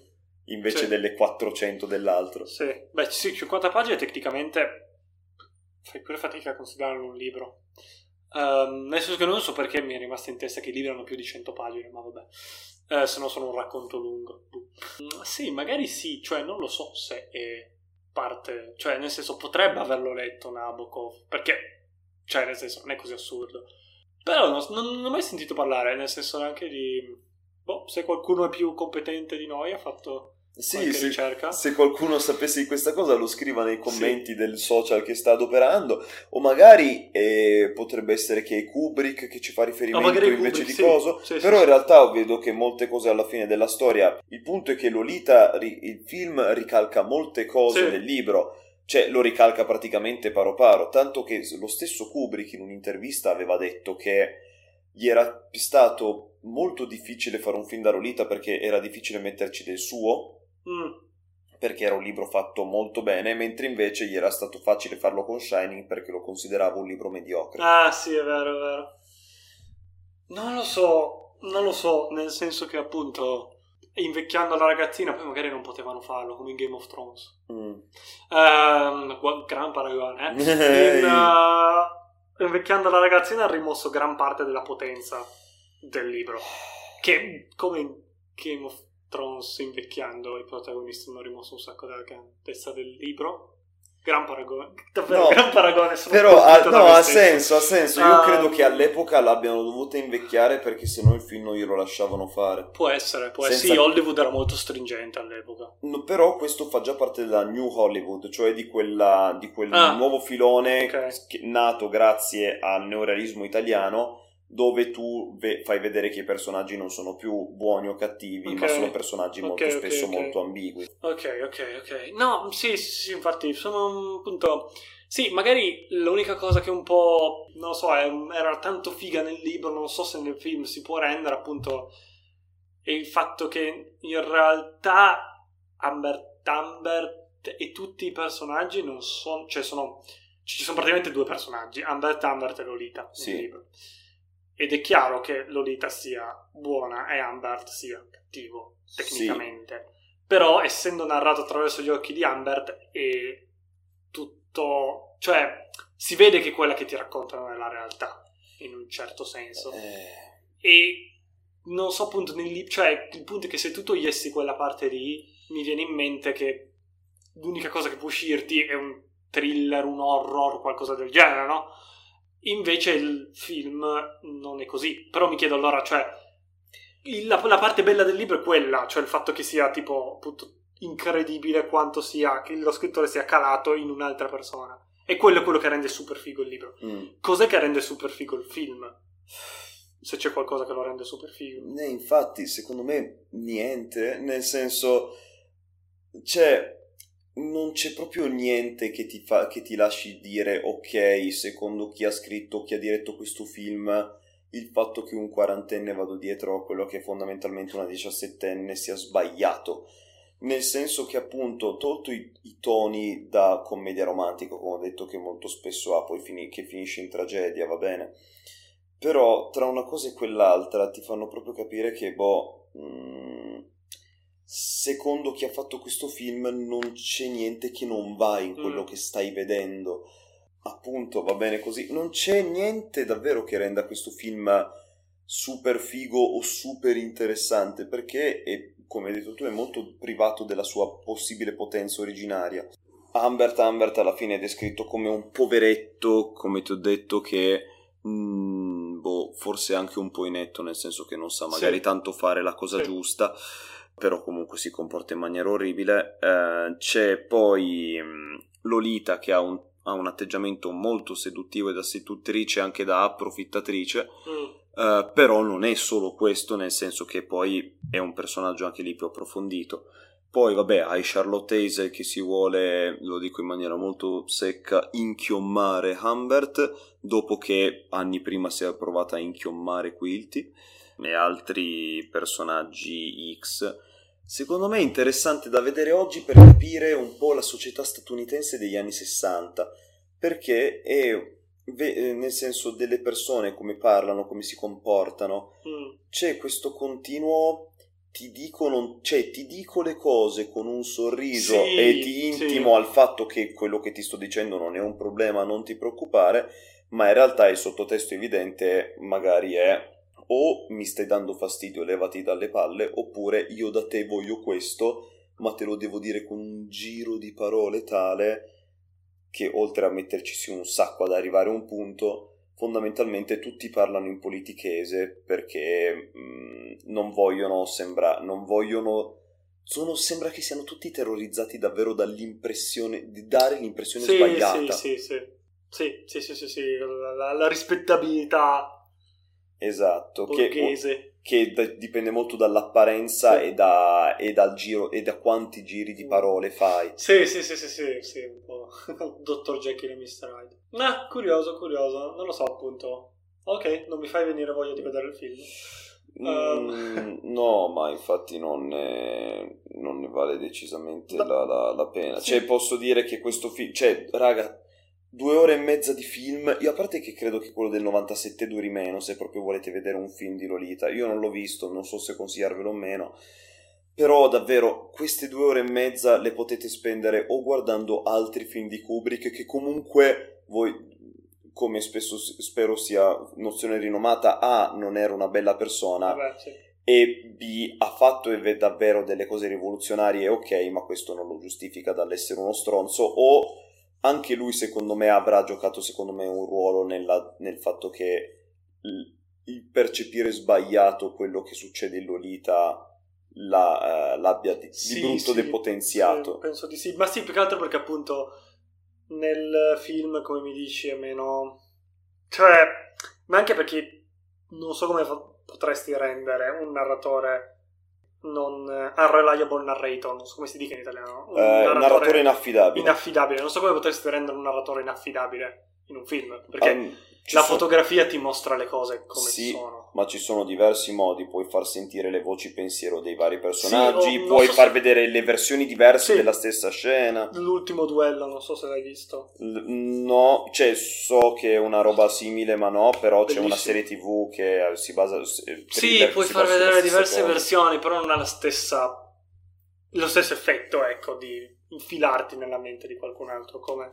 invece sì. delle 400 dell'altro. Sì, beh sì, 50 pagine tecnicamente fai pure fatica a considerarlo un libro. Um, nel senso che non so perché mi è rimasto in testa che i libri hanno più di 100 pagine, ma vabbè. Uh, se no sono un racconto lungo. Mm, sì, magari sì, cioè non lo so se è parte, cioè nel senso potrebbe averlo letto Nabokov, perché, cioè nel senso non è così assurdo. Però non, non, non ho mai sentito parlare, nel senso neanche di... Boh, se qualcuno è più competente di noi ha fatto... Sì, se, ricerca. se qualcuno sapesse di questa cosa lo scriva nei commenti sì. del social che sta adoperando o magari eh, potrebbe essere che è Kubrick che ci fa riferimento no, invece Kubrick, di sì. coso sì, però in realtà vedo che molte cose alla fine della storia il punto è che Lolita il film ricalca molte cose del libro cioè lo ricalca praticamente paro paro, tanto che lo stesso Kubrick in un'intervista aveva detto che gli era stato molto difficile fare un film da Lolita perché era difficile metterci del suo, mm. perché era un libro fatto molto bene, mentre invece gli era stato facile farlo con Shining perché lo considerava un libro mediocre. Ah sì, è vero, è vero. Non lo so, non lo so, nel senso che appunto invecchiando la ragazzina, poi magari non potevano farlo come in Game of Thrones. Mm. Uh, gran paragone, eh? in, uh, invecchiando la ragazzina ha rimosso gran parte della potenza del libro. Che come in Game of Thrones invecchiando i protagonisti hanno rimosso un sacco della grandezza del libro. Gran paragone, davvero no, gran paragone. però ha, no, ha senso, ha senso. Io uh, credo che all'epoca l'abbiano dovuta invecchiare perché sennò il film non glielo lasciavano fare. Può essere, può essere. Sì, Hollywood era molto stringente all'epoca. No, però questo fa già parte della New Hollywood, cioè di, quella, di quel ah, nuovo filone okay. nato grazie al neorealismo italiano dove tu ve- fai vedere che i personaggi non sono più buoni o cattivi, okay. ma sono personaggi okay, molto okay, spesso molto ambigui. Ok, ok, ok. No, sì, sì, infatti, sono appunto... Sì, magari l'unica cosa che un po', non lo so, era tanto figa nel libro, non so se nel film si può rendere, appunto, è il fatto che in realtà Ambert, Ambert e tutti i personaggi non sono, cioè sono, ci sono praticamente due personaggi, Ambert, Ambert e Lolita sì. nel libro ed è chiaro che Lolita sia buona e Ambert sia cattivo tecnicamente. Sì. Però, essendo narrato attraverso gli occhi di Ambert, è tutto. cioè, si vede che quella che ti raccontano è la realtà, in un certo senso. Eh. E non so appunto nel cioè il punto è che se tu togliessi quella parte lì mi viene in mente che l'unica cosa che può uscirti è un thriller, un horror, qualcosa del genere, no? Invece il film non è così. Però mi chiedo allora, cioè, la, la, parte bella del libro è quella, cioè il fatto che sia tipo appunto incredibile quanto sia, che lo scrittore sia calato in un'altra persona. E quello è quello che rende super figo il libro. Mm. Cos'è che rende super figo il film? Se c'è qualcosa che lo rende super figo. Eh, infatti, secondo me niente, nel senso, cioè, non c'è proprio niente che ti, fa, che ti lasci dire ok, secondo chi ha scritto, chi ha diretto questo film, il fatto che un quarantenne vado dietro a quello che è fondamentalmente una diciassettenne sia sbagliato. Nel senso che appunto, tolto i, i toni da commedia romantica, come ho detto che molto spesso ha, poi fini, che finisce in tragedia, va bene. Però tra una cosa e quell'altra ti fanno proprio capire che, boh, mh, mm, secondo chi ha fatto questo film non c'è niente che non va in quello mm. che stai vedendo. Appunto, va bene così. Non c'è niente davvero che renda questo film super figo o super interessante perché è, come hai detto tu, è molto privato della sua possibile potenza originaria. Humbert Humbert alla fine è descritto come un poveretto, come ti ho detto, che mm, boh, forse anche un po' inetto, nel senso che non sa magari sì. tanto fare la cosa sì. giusta, però comunque si comporta in maniera orribile. Eh, c'è poi mm, Lolita che ha un, ha un, atteggiamento molto seduttivo e da seduttrice, anche da approfittatrice. Mm. Uh, però non è solo questo, nel senso che poi è un personaggio anche lì più approfondito. Poi, vabbè, hai Charlotte Hazel che si vuole, lo dico in maniera molto secca, inchiommare Humbert, dopo che anni prima si è provata a inchiommare Quilty e altri personaggi X. Secondo me è interessante da vedere oggi per capire un po' la società statunitense degli anni 60, perché è nel senso delle persone come parlano, come si comportano, mm. c'è questo continuo ti dicono, cioè ti dico le cose con un sorriso sì, e ti intimo sì. al fatto che quello che ti sto dicendo non è un problema, non ti preoccupare, ma in realtà il sottotesto evidente magari è o mi stai dando fastidio, levati dalle palle, oppure io da te voglio questo, ma te lo devo dire con un giro di parole tale che oltre a metterci un sacco ad arrivare a un punto, fondamentalmente tutti parlano in politichese perché mh, mm, non vogliono sembrare non vogliono sono, sembra che siano tutti terrorizzati davvero dall'impressione di dare l'impressione sì, sbagliata. sì sì. Sì sì sì sì, sì, la, la, rispettabilità esatto borghese. che che dipende molto dall'apparenza sì. e, da, e, dal giro e da quanti giri di parole fai. Sì, sì, sì, sì, sì, sì un po'. Dottor Jekyll e Mr. Hyde. Ah, curioso, curioso, non lo so appunto. Ok, non mi fai venire voglia di vedere il film. Um... no, ma infatti non ne, non ne vale decisamente la, la, la, pena. Sì. Cioè, posso dire che questo film, cioè, raga, due ore e mezza di film. Io a parte che credo che quello del 97 duri meno, se proprio volete vedere un film di Lolita. Io non l'ho visto, non so se consigliarvelo o meno. Però davvero queste due ore e mezza le potete spendere o guardando altri film di Kubrick che comunque voi, come spesso spero sia nozione rinomata, A non era una bella persona sì. e B ha fatto davvero delle cose rivoluzionarie, ok, ma questo non lo giustifica dall'essere uno stronzo o anche lui secondo me avrà giocato secondo me un ruolo nella, nel fatto che il percepire sbagliato quello che succede in Lolita la, uh, l'abbia di, sì, di brutto sì, depotenziato. Sì, penso di sì, ma sì, più che altro perché appunto nel film, come mi dici, è meno... Cioè, ma anche perché non so come potresti rendere un narratore non unreliable narrator, non so come si dica in italiano. Un eh, narratore, narratore inaffidabile. Inaffidabile, non so come potresti rendere un narratore inaffidabile in un film, perché um, la sono... fotografia ti mostra le cose come sì, sono. Ma ci sono diversi modi, puoi far sentire le voci pensiero dei vari personaggi, sì, puoi so far se... vedere le versioni diverse sì. della stessa scena. L'ultimo duello, non so se l'hai visto. L- no, cioè so che è una roba simile, ma no, però Bellissimo. c'è una serie TV che si basa Sì, puoi far vedere diverse cose. versioni, però non ha la stessa lo stesso effetto, ecco, di infilarti nella mente di qualcun altro come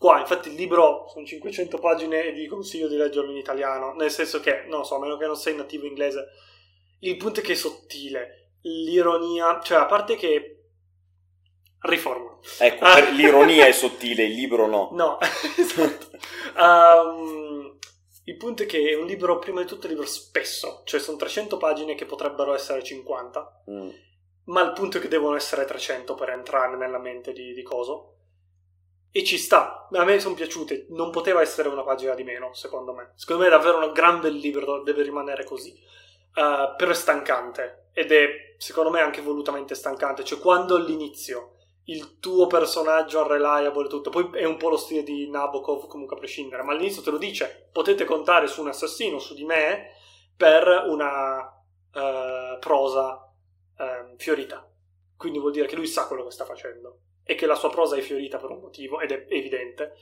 Qua, infatti, il libro sono 500 pagine e vi consiglio di leggerlo in italiano, nel senso che, non so, a meno che non sei nativo inglese, il punto è che è sottile, l'ironia, cioè a parte che... Riformulo. Ecco, uh, l'ironia è sottile, il libro no. No, esatto. Um, il punto è che è un libro, prima di tutto, un libro spesso, cioè sono 300 pagine che potrebbero essere 50, mm. ma il punto è che devono essere 300 per entrare nella mente di, di Coso. E ci sta, a me sono piaciute, non poteva essere una pagina di meno, secondo me. Secondo me è davvero un gran bel libro, deve rimanere così. Uh, però è stancante, ed è, secondo me, anche volutamente stancante. Cioè, quando all'inizio il tuo personaggio unreliable e tutto, poi è un po' lo stile di Nabokov, comunque a prescindere, ma all'inizio te lo dice, potete contare su un assassino, su di me, per una uh, prosa uh, fiorita. Quindi vuol dire che lui sa quello che sta facendo e che la sua prosa è fiorita per un motivo ed è evidente.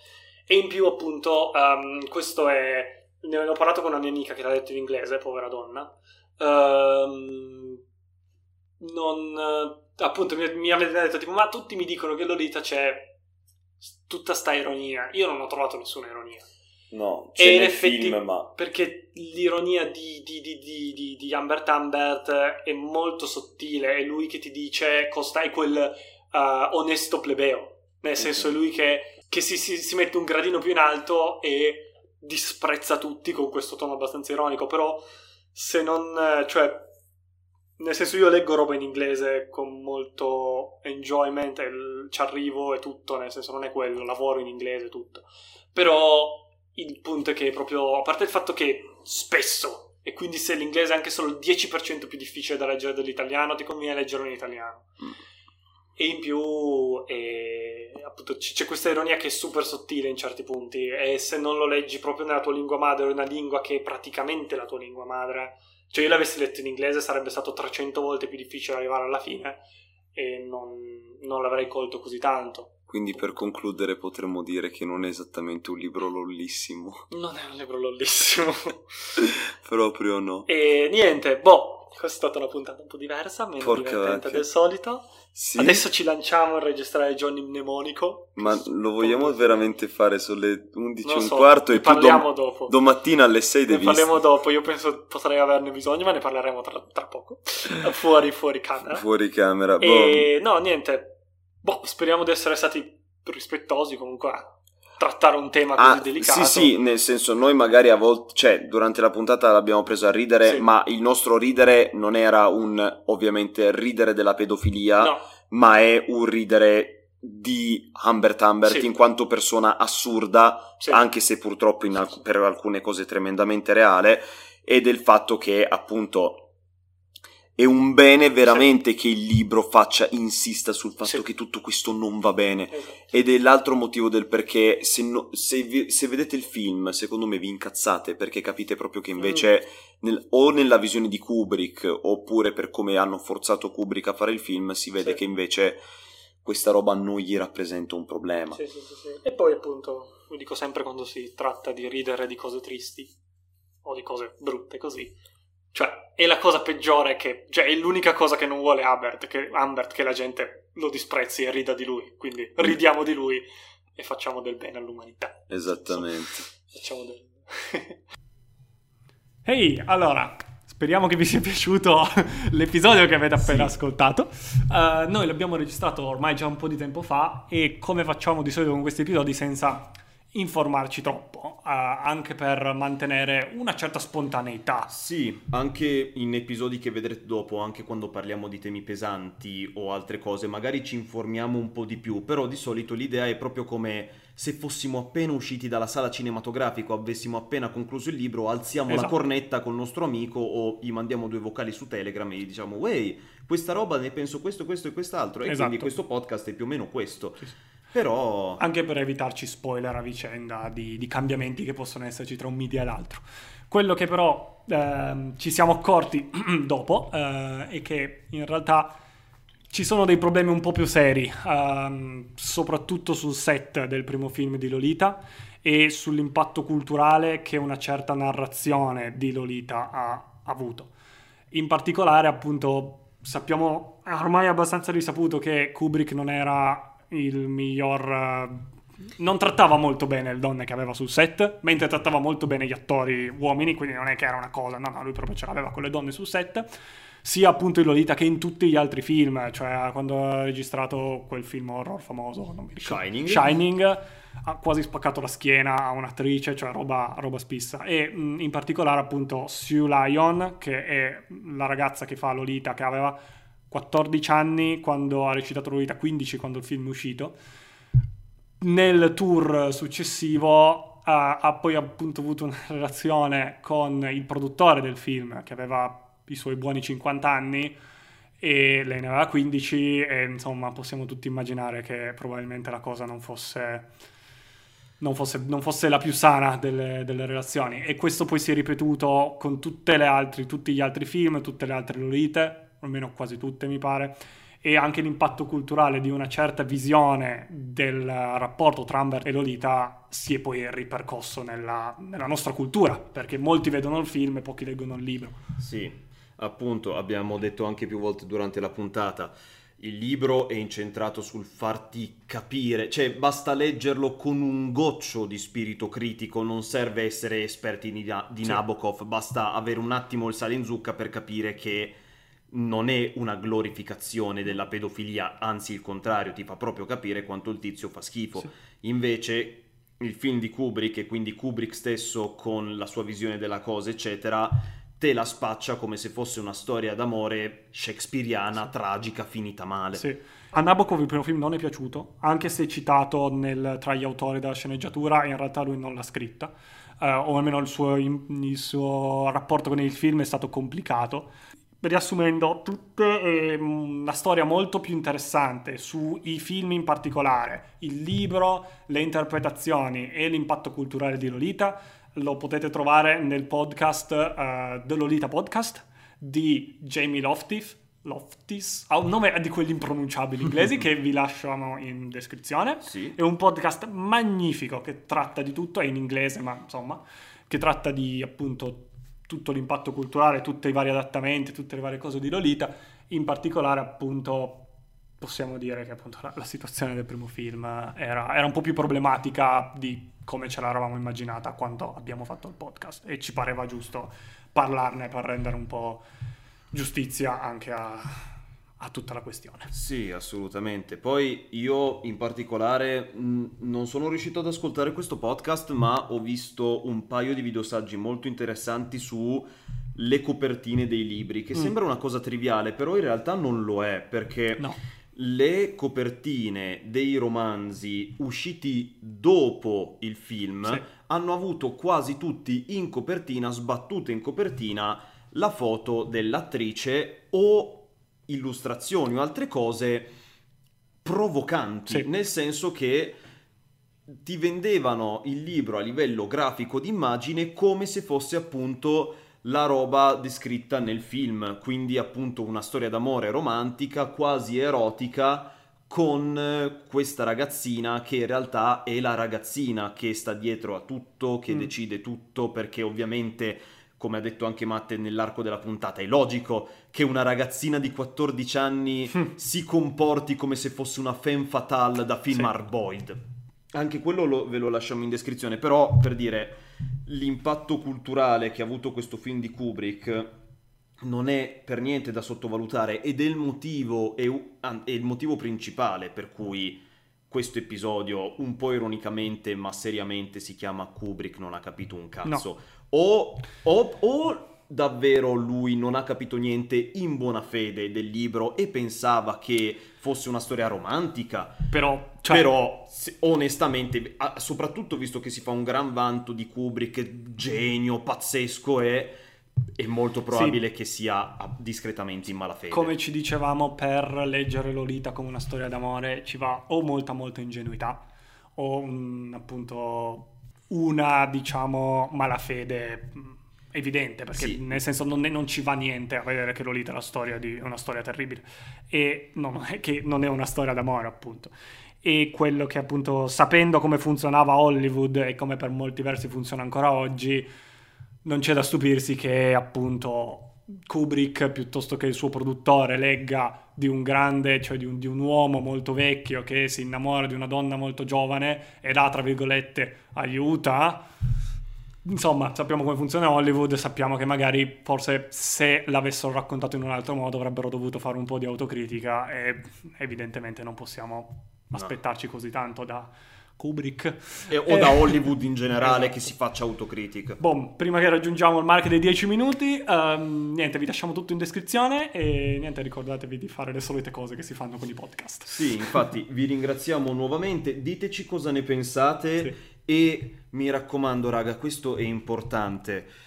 E in più, appunto, um, questo è ne ho parlato con una mia amica che l'ha letto in inglese, povera donna. Ehm, non appunto mi, mi avete detto tipo ma tutti mi dicono che Lolita c'è tutta sta ironia io non ho trovato nessuna ironia no c'è e nel effetti, film ma perché l'ironia di, di, di, di, di Ambert Ambert è molto sottile è lui che ti dice costai quel uh, onesto plebeo nel senso è lui che, che si, si, si mette un gradino più in alto e disprezza tutti con questo tono abbastanza ironico però se non cioè nel senso, io leggo roba in inglese con molto enjoyment, e ci arrivo e tutto, nel senso, non è quello, lavoro in inglese e tutto. Però il punto è che proprio, a parte il fatto che spesso, e quindi se l'inglese è anche solo il 10% più difficile da leggere dell'italiano, ti conviene leggerlo in italiano. Mm. E in più e, appunto, c'è questa ironia che è super sottile in certi punti e se non lo leggi proprio nella tua lingua madre o in una lingua che è praticamente la tua lingua madre, cioè io l'avessi letto in inglese sarebbe stato 300 volte più difficile arrivare alla fine e non, non l'avrei colto così tanto. Quindi per concludere potremmo dire che non è esattamente un libro lollissimo. Non è un libro lollissimo. Proprio no. E niente, boh, questa è stata una puntata un po' diversa, meno Porca divertente vacca. del solito. Sì. Adesso ci lanciamo a registrare Johnny Mnemonico. Ma lo vogliamo veramente fare sulle 11 e un quarto e parliamo dom- dopo. Domattina alle 6 devi... Ne parliamo dopo, io penso potrei averne bisogno, ma ne parleremo tra, tra poco. fuori, fuori camera. Fuori camera, E boh. no, niente. Boh, speriamo di essere stati rispettosi comunque trattare un tema così ah, delicato. Sì, sì, nel senso, noi magari a volte, cioè, durante la puntata l'abbiamo preso a ridere, sì. ma il nostro ridere non era un, ovviamente, ridere della pedofilia, no. ma è un ridere di Humbert Humbert sì. in quanto persona assurda, sì. anche se purtroppo in, per alcune cose tremendamente reale, e del fatto che, appunto, è un bene veramente sì. che il libro faccia, insista sul fatto sì. che tutto questo non va bene. Esatto. Ed è l'altro motivo del perché se, no, se, vi, se, vedete il film, secondo me vi incazzate perché capite proprio che invece mm. nel, o nella visione di Kubrick oppure per come hanno forzato Kubrick a fare il film si vede sì. che invece questa roba non gli rappresenta un problema. E poi appunto, lo dico sempre quando si tratta di ridere di cose tristi o di cose brutte così cioè, è la cosa peggiore che... Cioè, è l'unica cosa che non vuole Humbert, che, Humbert, che la gente lo disprezzi e rida di lui. Quindi ridiamo di lui e facciamo del bene all'umanità. Esattamente. Facciamo del... Ehi, hey, allora, speriamo che vi sia piaciuto l'episodio che avete appena sì. ascoltato. Uh, noi l'abbiamo registrato ormai già un po' di tempo fa e come facciamo di solito con questi episodi senza informarci troppo, uh, anche per mantenere una certa spontaneità. Sì, anche in episodi che vedrete dopo, anche quando parliamo di temi pesanti o altre cose, magari ci informiamo un po' di più, però di solito l'idea è proprio come se fossimo appena usciti dalla sala cinematografica avessimo appena concluso il libro, alziamo esatto. la cornetta col nostro amico o gli mandiamo due vocali su Telegram e gli diciamo, wey, questa roba ne penso questo, questo e quest'altro, e esatto. quindi questo podcast è più o meno questo. Sì. Però... Anche per evitarci spoiler a vicenda di, di, cambiamenti che possono esserci tra un media e l'altro. Quello che però eh, ci siamo accorti dopo eh, è che in realtà ci sono dei problemi un po' più seri, eh, soprattutto sul set del primo film di Lolita e sull'impatto culturale che una certa narrazione di Lolita ha avuto. In particolare, appunto, sappiamo ormai abbastanza risaputo che Kubrick non era il miglior... Eh, non trattava molto bene le donne che aveva sul set, mentre trattava molto bene gli attori uomini, quindi non è che era una cosa, no, no, lui proprio ce l'aveva con le donne sul set, sia appunto in Lolita che in tutti gli altri film, cioè quando ha registrato quel film horror famoso, non mi ricordo, Shining, Shining ha quasi spaccato la schiena a un'attrice, cioè roba, roba spissa. E mh, in particolare appunto Sue Lyon, che è la ragazza che fa Lolita, che aveva 14 anni quando ha recitato Lolita, 15 quando il film è uscito. Nel tour successivo ha, ha poi appunto avuto una relazione con il produttore del film che aveva i suoi buoni 50 anni e lei ne aveva 15 e insomma possiamo tutti immaginare che probabilmente la cosa non fosse, non fosse, non fosse la più sana delle, delle, relazioni e questo poi si è ripetuto con tutte le altre, tutti gli altri film, tutte le altre Lolite almeno quasi tutte mi pare, e anche l'impatto culturale di una certa visione del rapporto tra Amber e Lolita si è poi ripercosso nella, nella nostra cultura, perché molti vedono il film e pochi leggono il libro. Sì, appunto, abbiamo detto anche più volte durante la puntata, il libro è incentrato sul farti capire, cioè basta leggerlo con un goccio di spirito critico, non serve essere esperti di, di sì. Nabokov, basta avere un attimo il sale in zucca per capire che non è una glorificazione della pedofilia, anzi il contrario, ti fa proprio capire quanto il tizio fa schifo. Sì. Invece il film di Kubrick e quindi Kubrick stesso con la sua visione della cosa, eccetera, te la spaccia come se fosse una storia d'amore shakespeariana, sì. tragica, finita male. Sì. A Nabokov il primo film non è piaciuto, anche se è citato nel, tra gli autori della sceneggiatura, in realtà lui non l'ha scritta, uh, o almeno il suo, il suo rapporto con il film è stato complicato riassumendo è una storia molto più interessante sui film in particolare, il libro, le interpretazioni e l'impatto culturale di Lolita lo potete trovare nel podcast uh, The Lolita Podcast di Jamie Loftis, Loftis, ha un nome di quelli impronunciabili inglesi che vi lasciamo in descrizione. Sì. È un podcast magnifico che tratta di tutto, è in inglese ma insomma, che tratta di appunto tutto l'impatto culturale, tutti i vari adattamenti, tutte le varie cose di Lolita, in particolare appunto possiamo dire che appunto la, la situazione del primo film era, era, un po' più problematica di come ce l'eravamo immaginata quando abbiamo fatto il podcast. E ci pareva giusto parlarne per rendere un po' giustizia anche a, a tutta la questione. Sì, assolutamente. Poi io in particolare mh, non sono riuscito ad ascoltare questo podcast, ma ho visto un paio di videosaggi molto interessanti su le copertine dei libri, che mm. sembra una cosa triviale, però in realtà non lo è, perché no. le copertine dei romanzi usciti dopo il film sì. hanno avuto quasi tutti in copertina, sbattute in copertina, la foto dell'attrice o illustrazioni o altre cose provocanti, sì. nel senso che ti vendevano il libro a livello grafico d'immagine come se fosse appunto la roba descritta nel film, quindi appunto una storia d'amore romantica, quasi erotica, con questa ragazzina che in realtà è la ragazzina che sta dietro a tutto, che mm. decide tutto, perché ovviamente come ha detto anche Matte nell'arco della puntata, è logico che una ragazzina di 14 anni mm. si comporti come se fosse una femme fatale da film sì. Hard Boyd. Anche quello lo, ve lo lasciamo in descrizione, però per dire l'impatto culturale che ha avuto questo film di Kubrick non è per niente da sottovalutare ed è il motivo, è, è il motivo principale per cui questo episodio, un po' ironicamente ma seriamente, si chiama Kubrick non ha capito un cazzo. No. O, o, o davvero lui non ha capito niente in buona fede del libro e pensava che fosse una storia romantica. Però, cioè... Però onestamente, soprattutto visto che si fa un gran vanto di Kubrick, genio, pazzesco è è molto probabile sì. che sia discretamente in malafede. Come ci dicevamo, per leggere Lolita come una storia d'amore ci va o molta, molta ingenuità o un, appunto una, diciamo, malafede mm, evidente, perché sì. nel senso non, non, ci va niente a vedere che Lolita è una storia, di, una storia terribile e non è, che non è una storia d'amore, appunto. E quello che appunto, sapendo come funzionava Hollywood e come per molti versi funziona ancora oggi, non c'è da stupirsi che appunto Kubrick piuttosto che il suo produttore legga di un grande, cioè di un, di un, uomo molto vecchio che si innamora di una donna molto giovane e dà, tra virgolette, aiuta. Insomma, sappiamo come funziona Hollywood, sappiamo che magari forse se l'avessero raccontato in un altro modo avrebbero dovuto fare un po' di autocritica e evidentemente non possiamo aspettarci no. così tanto da, Kubrick. E, o eh, da Hollywood in generale esatto. che si faccia autocritica. Bom, prima che raggiungiamo il mark dei 10 minuti, um, niente, vi lasciamo tutto in descrizione e niente, ricordatevi di fare le solite cose che si fanno con i podcast. Sì, infatti vi ringraziamo nuovamente, diteci cosa ne pensate sì. E mi raccomando raga, questo è importante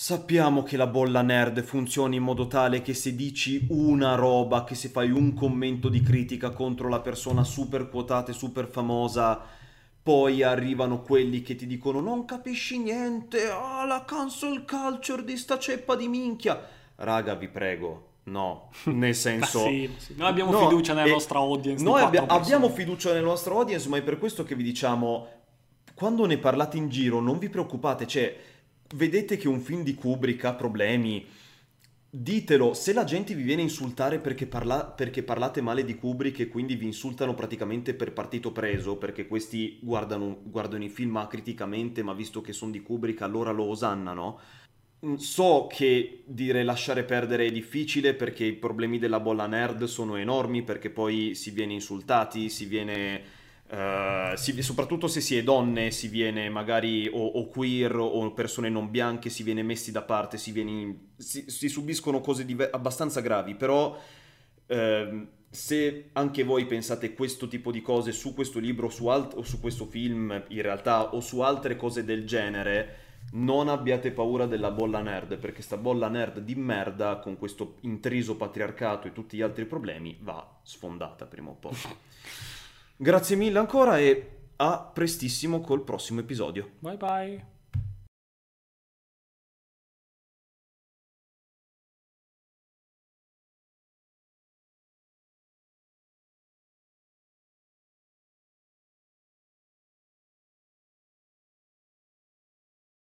Sappiamo che la bolla nerd funziona in modo tale che se dici una roba, che se fai un commento di critica contro la persona super quotata e super famosa, poi arrivano quelli che ti dicono non capisci niente, ah la cancel culture di sta ceppa di minchia. Raga, vi prego, no, nel senso... sì, sì. Noi abbiamo no, fiducia nella nostra audience. Noi abbia- abbiamo fiducia nella nostra audience, ma è per questo che vi diciamo, quando ne parlate in giro non vi preoccupate, cioè, vedete che un film di Kubrick ha problemi, ditelo, se la gente vi viene a insultare perché, parla- perché parlate male di Kubrick e quindi vi insultano praticamente per partito preso, perché questi guardano, guardano i film criticamente, ma visto che sono di Kubrick allora lo osannano, Mm, so che dire lasciare perdere è difficile perché i problemi della bolla nerd sono enormi, perché poi si viene insultati, si viene... Uh, si, soprattutto se si è donne, si viene magari o, o, queer o persone non bianche, si viene messi da parte, si, viene, si, si subiscono cose diver- abbastanza gravi, però uh, se anche voi pensate questo tipo di cose su questo libro su alt- o su questo film in realtà o su altre cose del genere, non abbiate paura della bolla nerd, perché sta bolla nerd di merda, con questo intriso patriarcato e tutti gli altri problemi, va sfondata prima o poi. Grazie mille ancora e a prestissimo col prossimo episodio. Bye bye.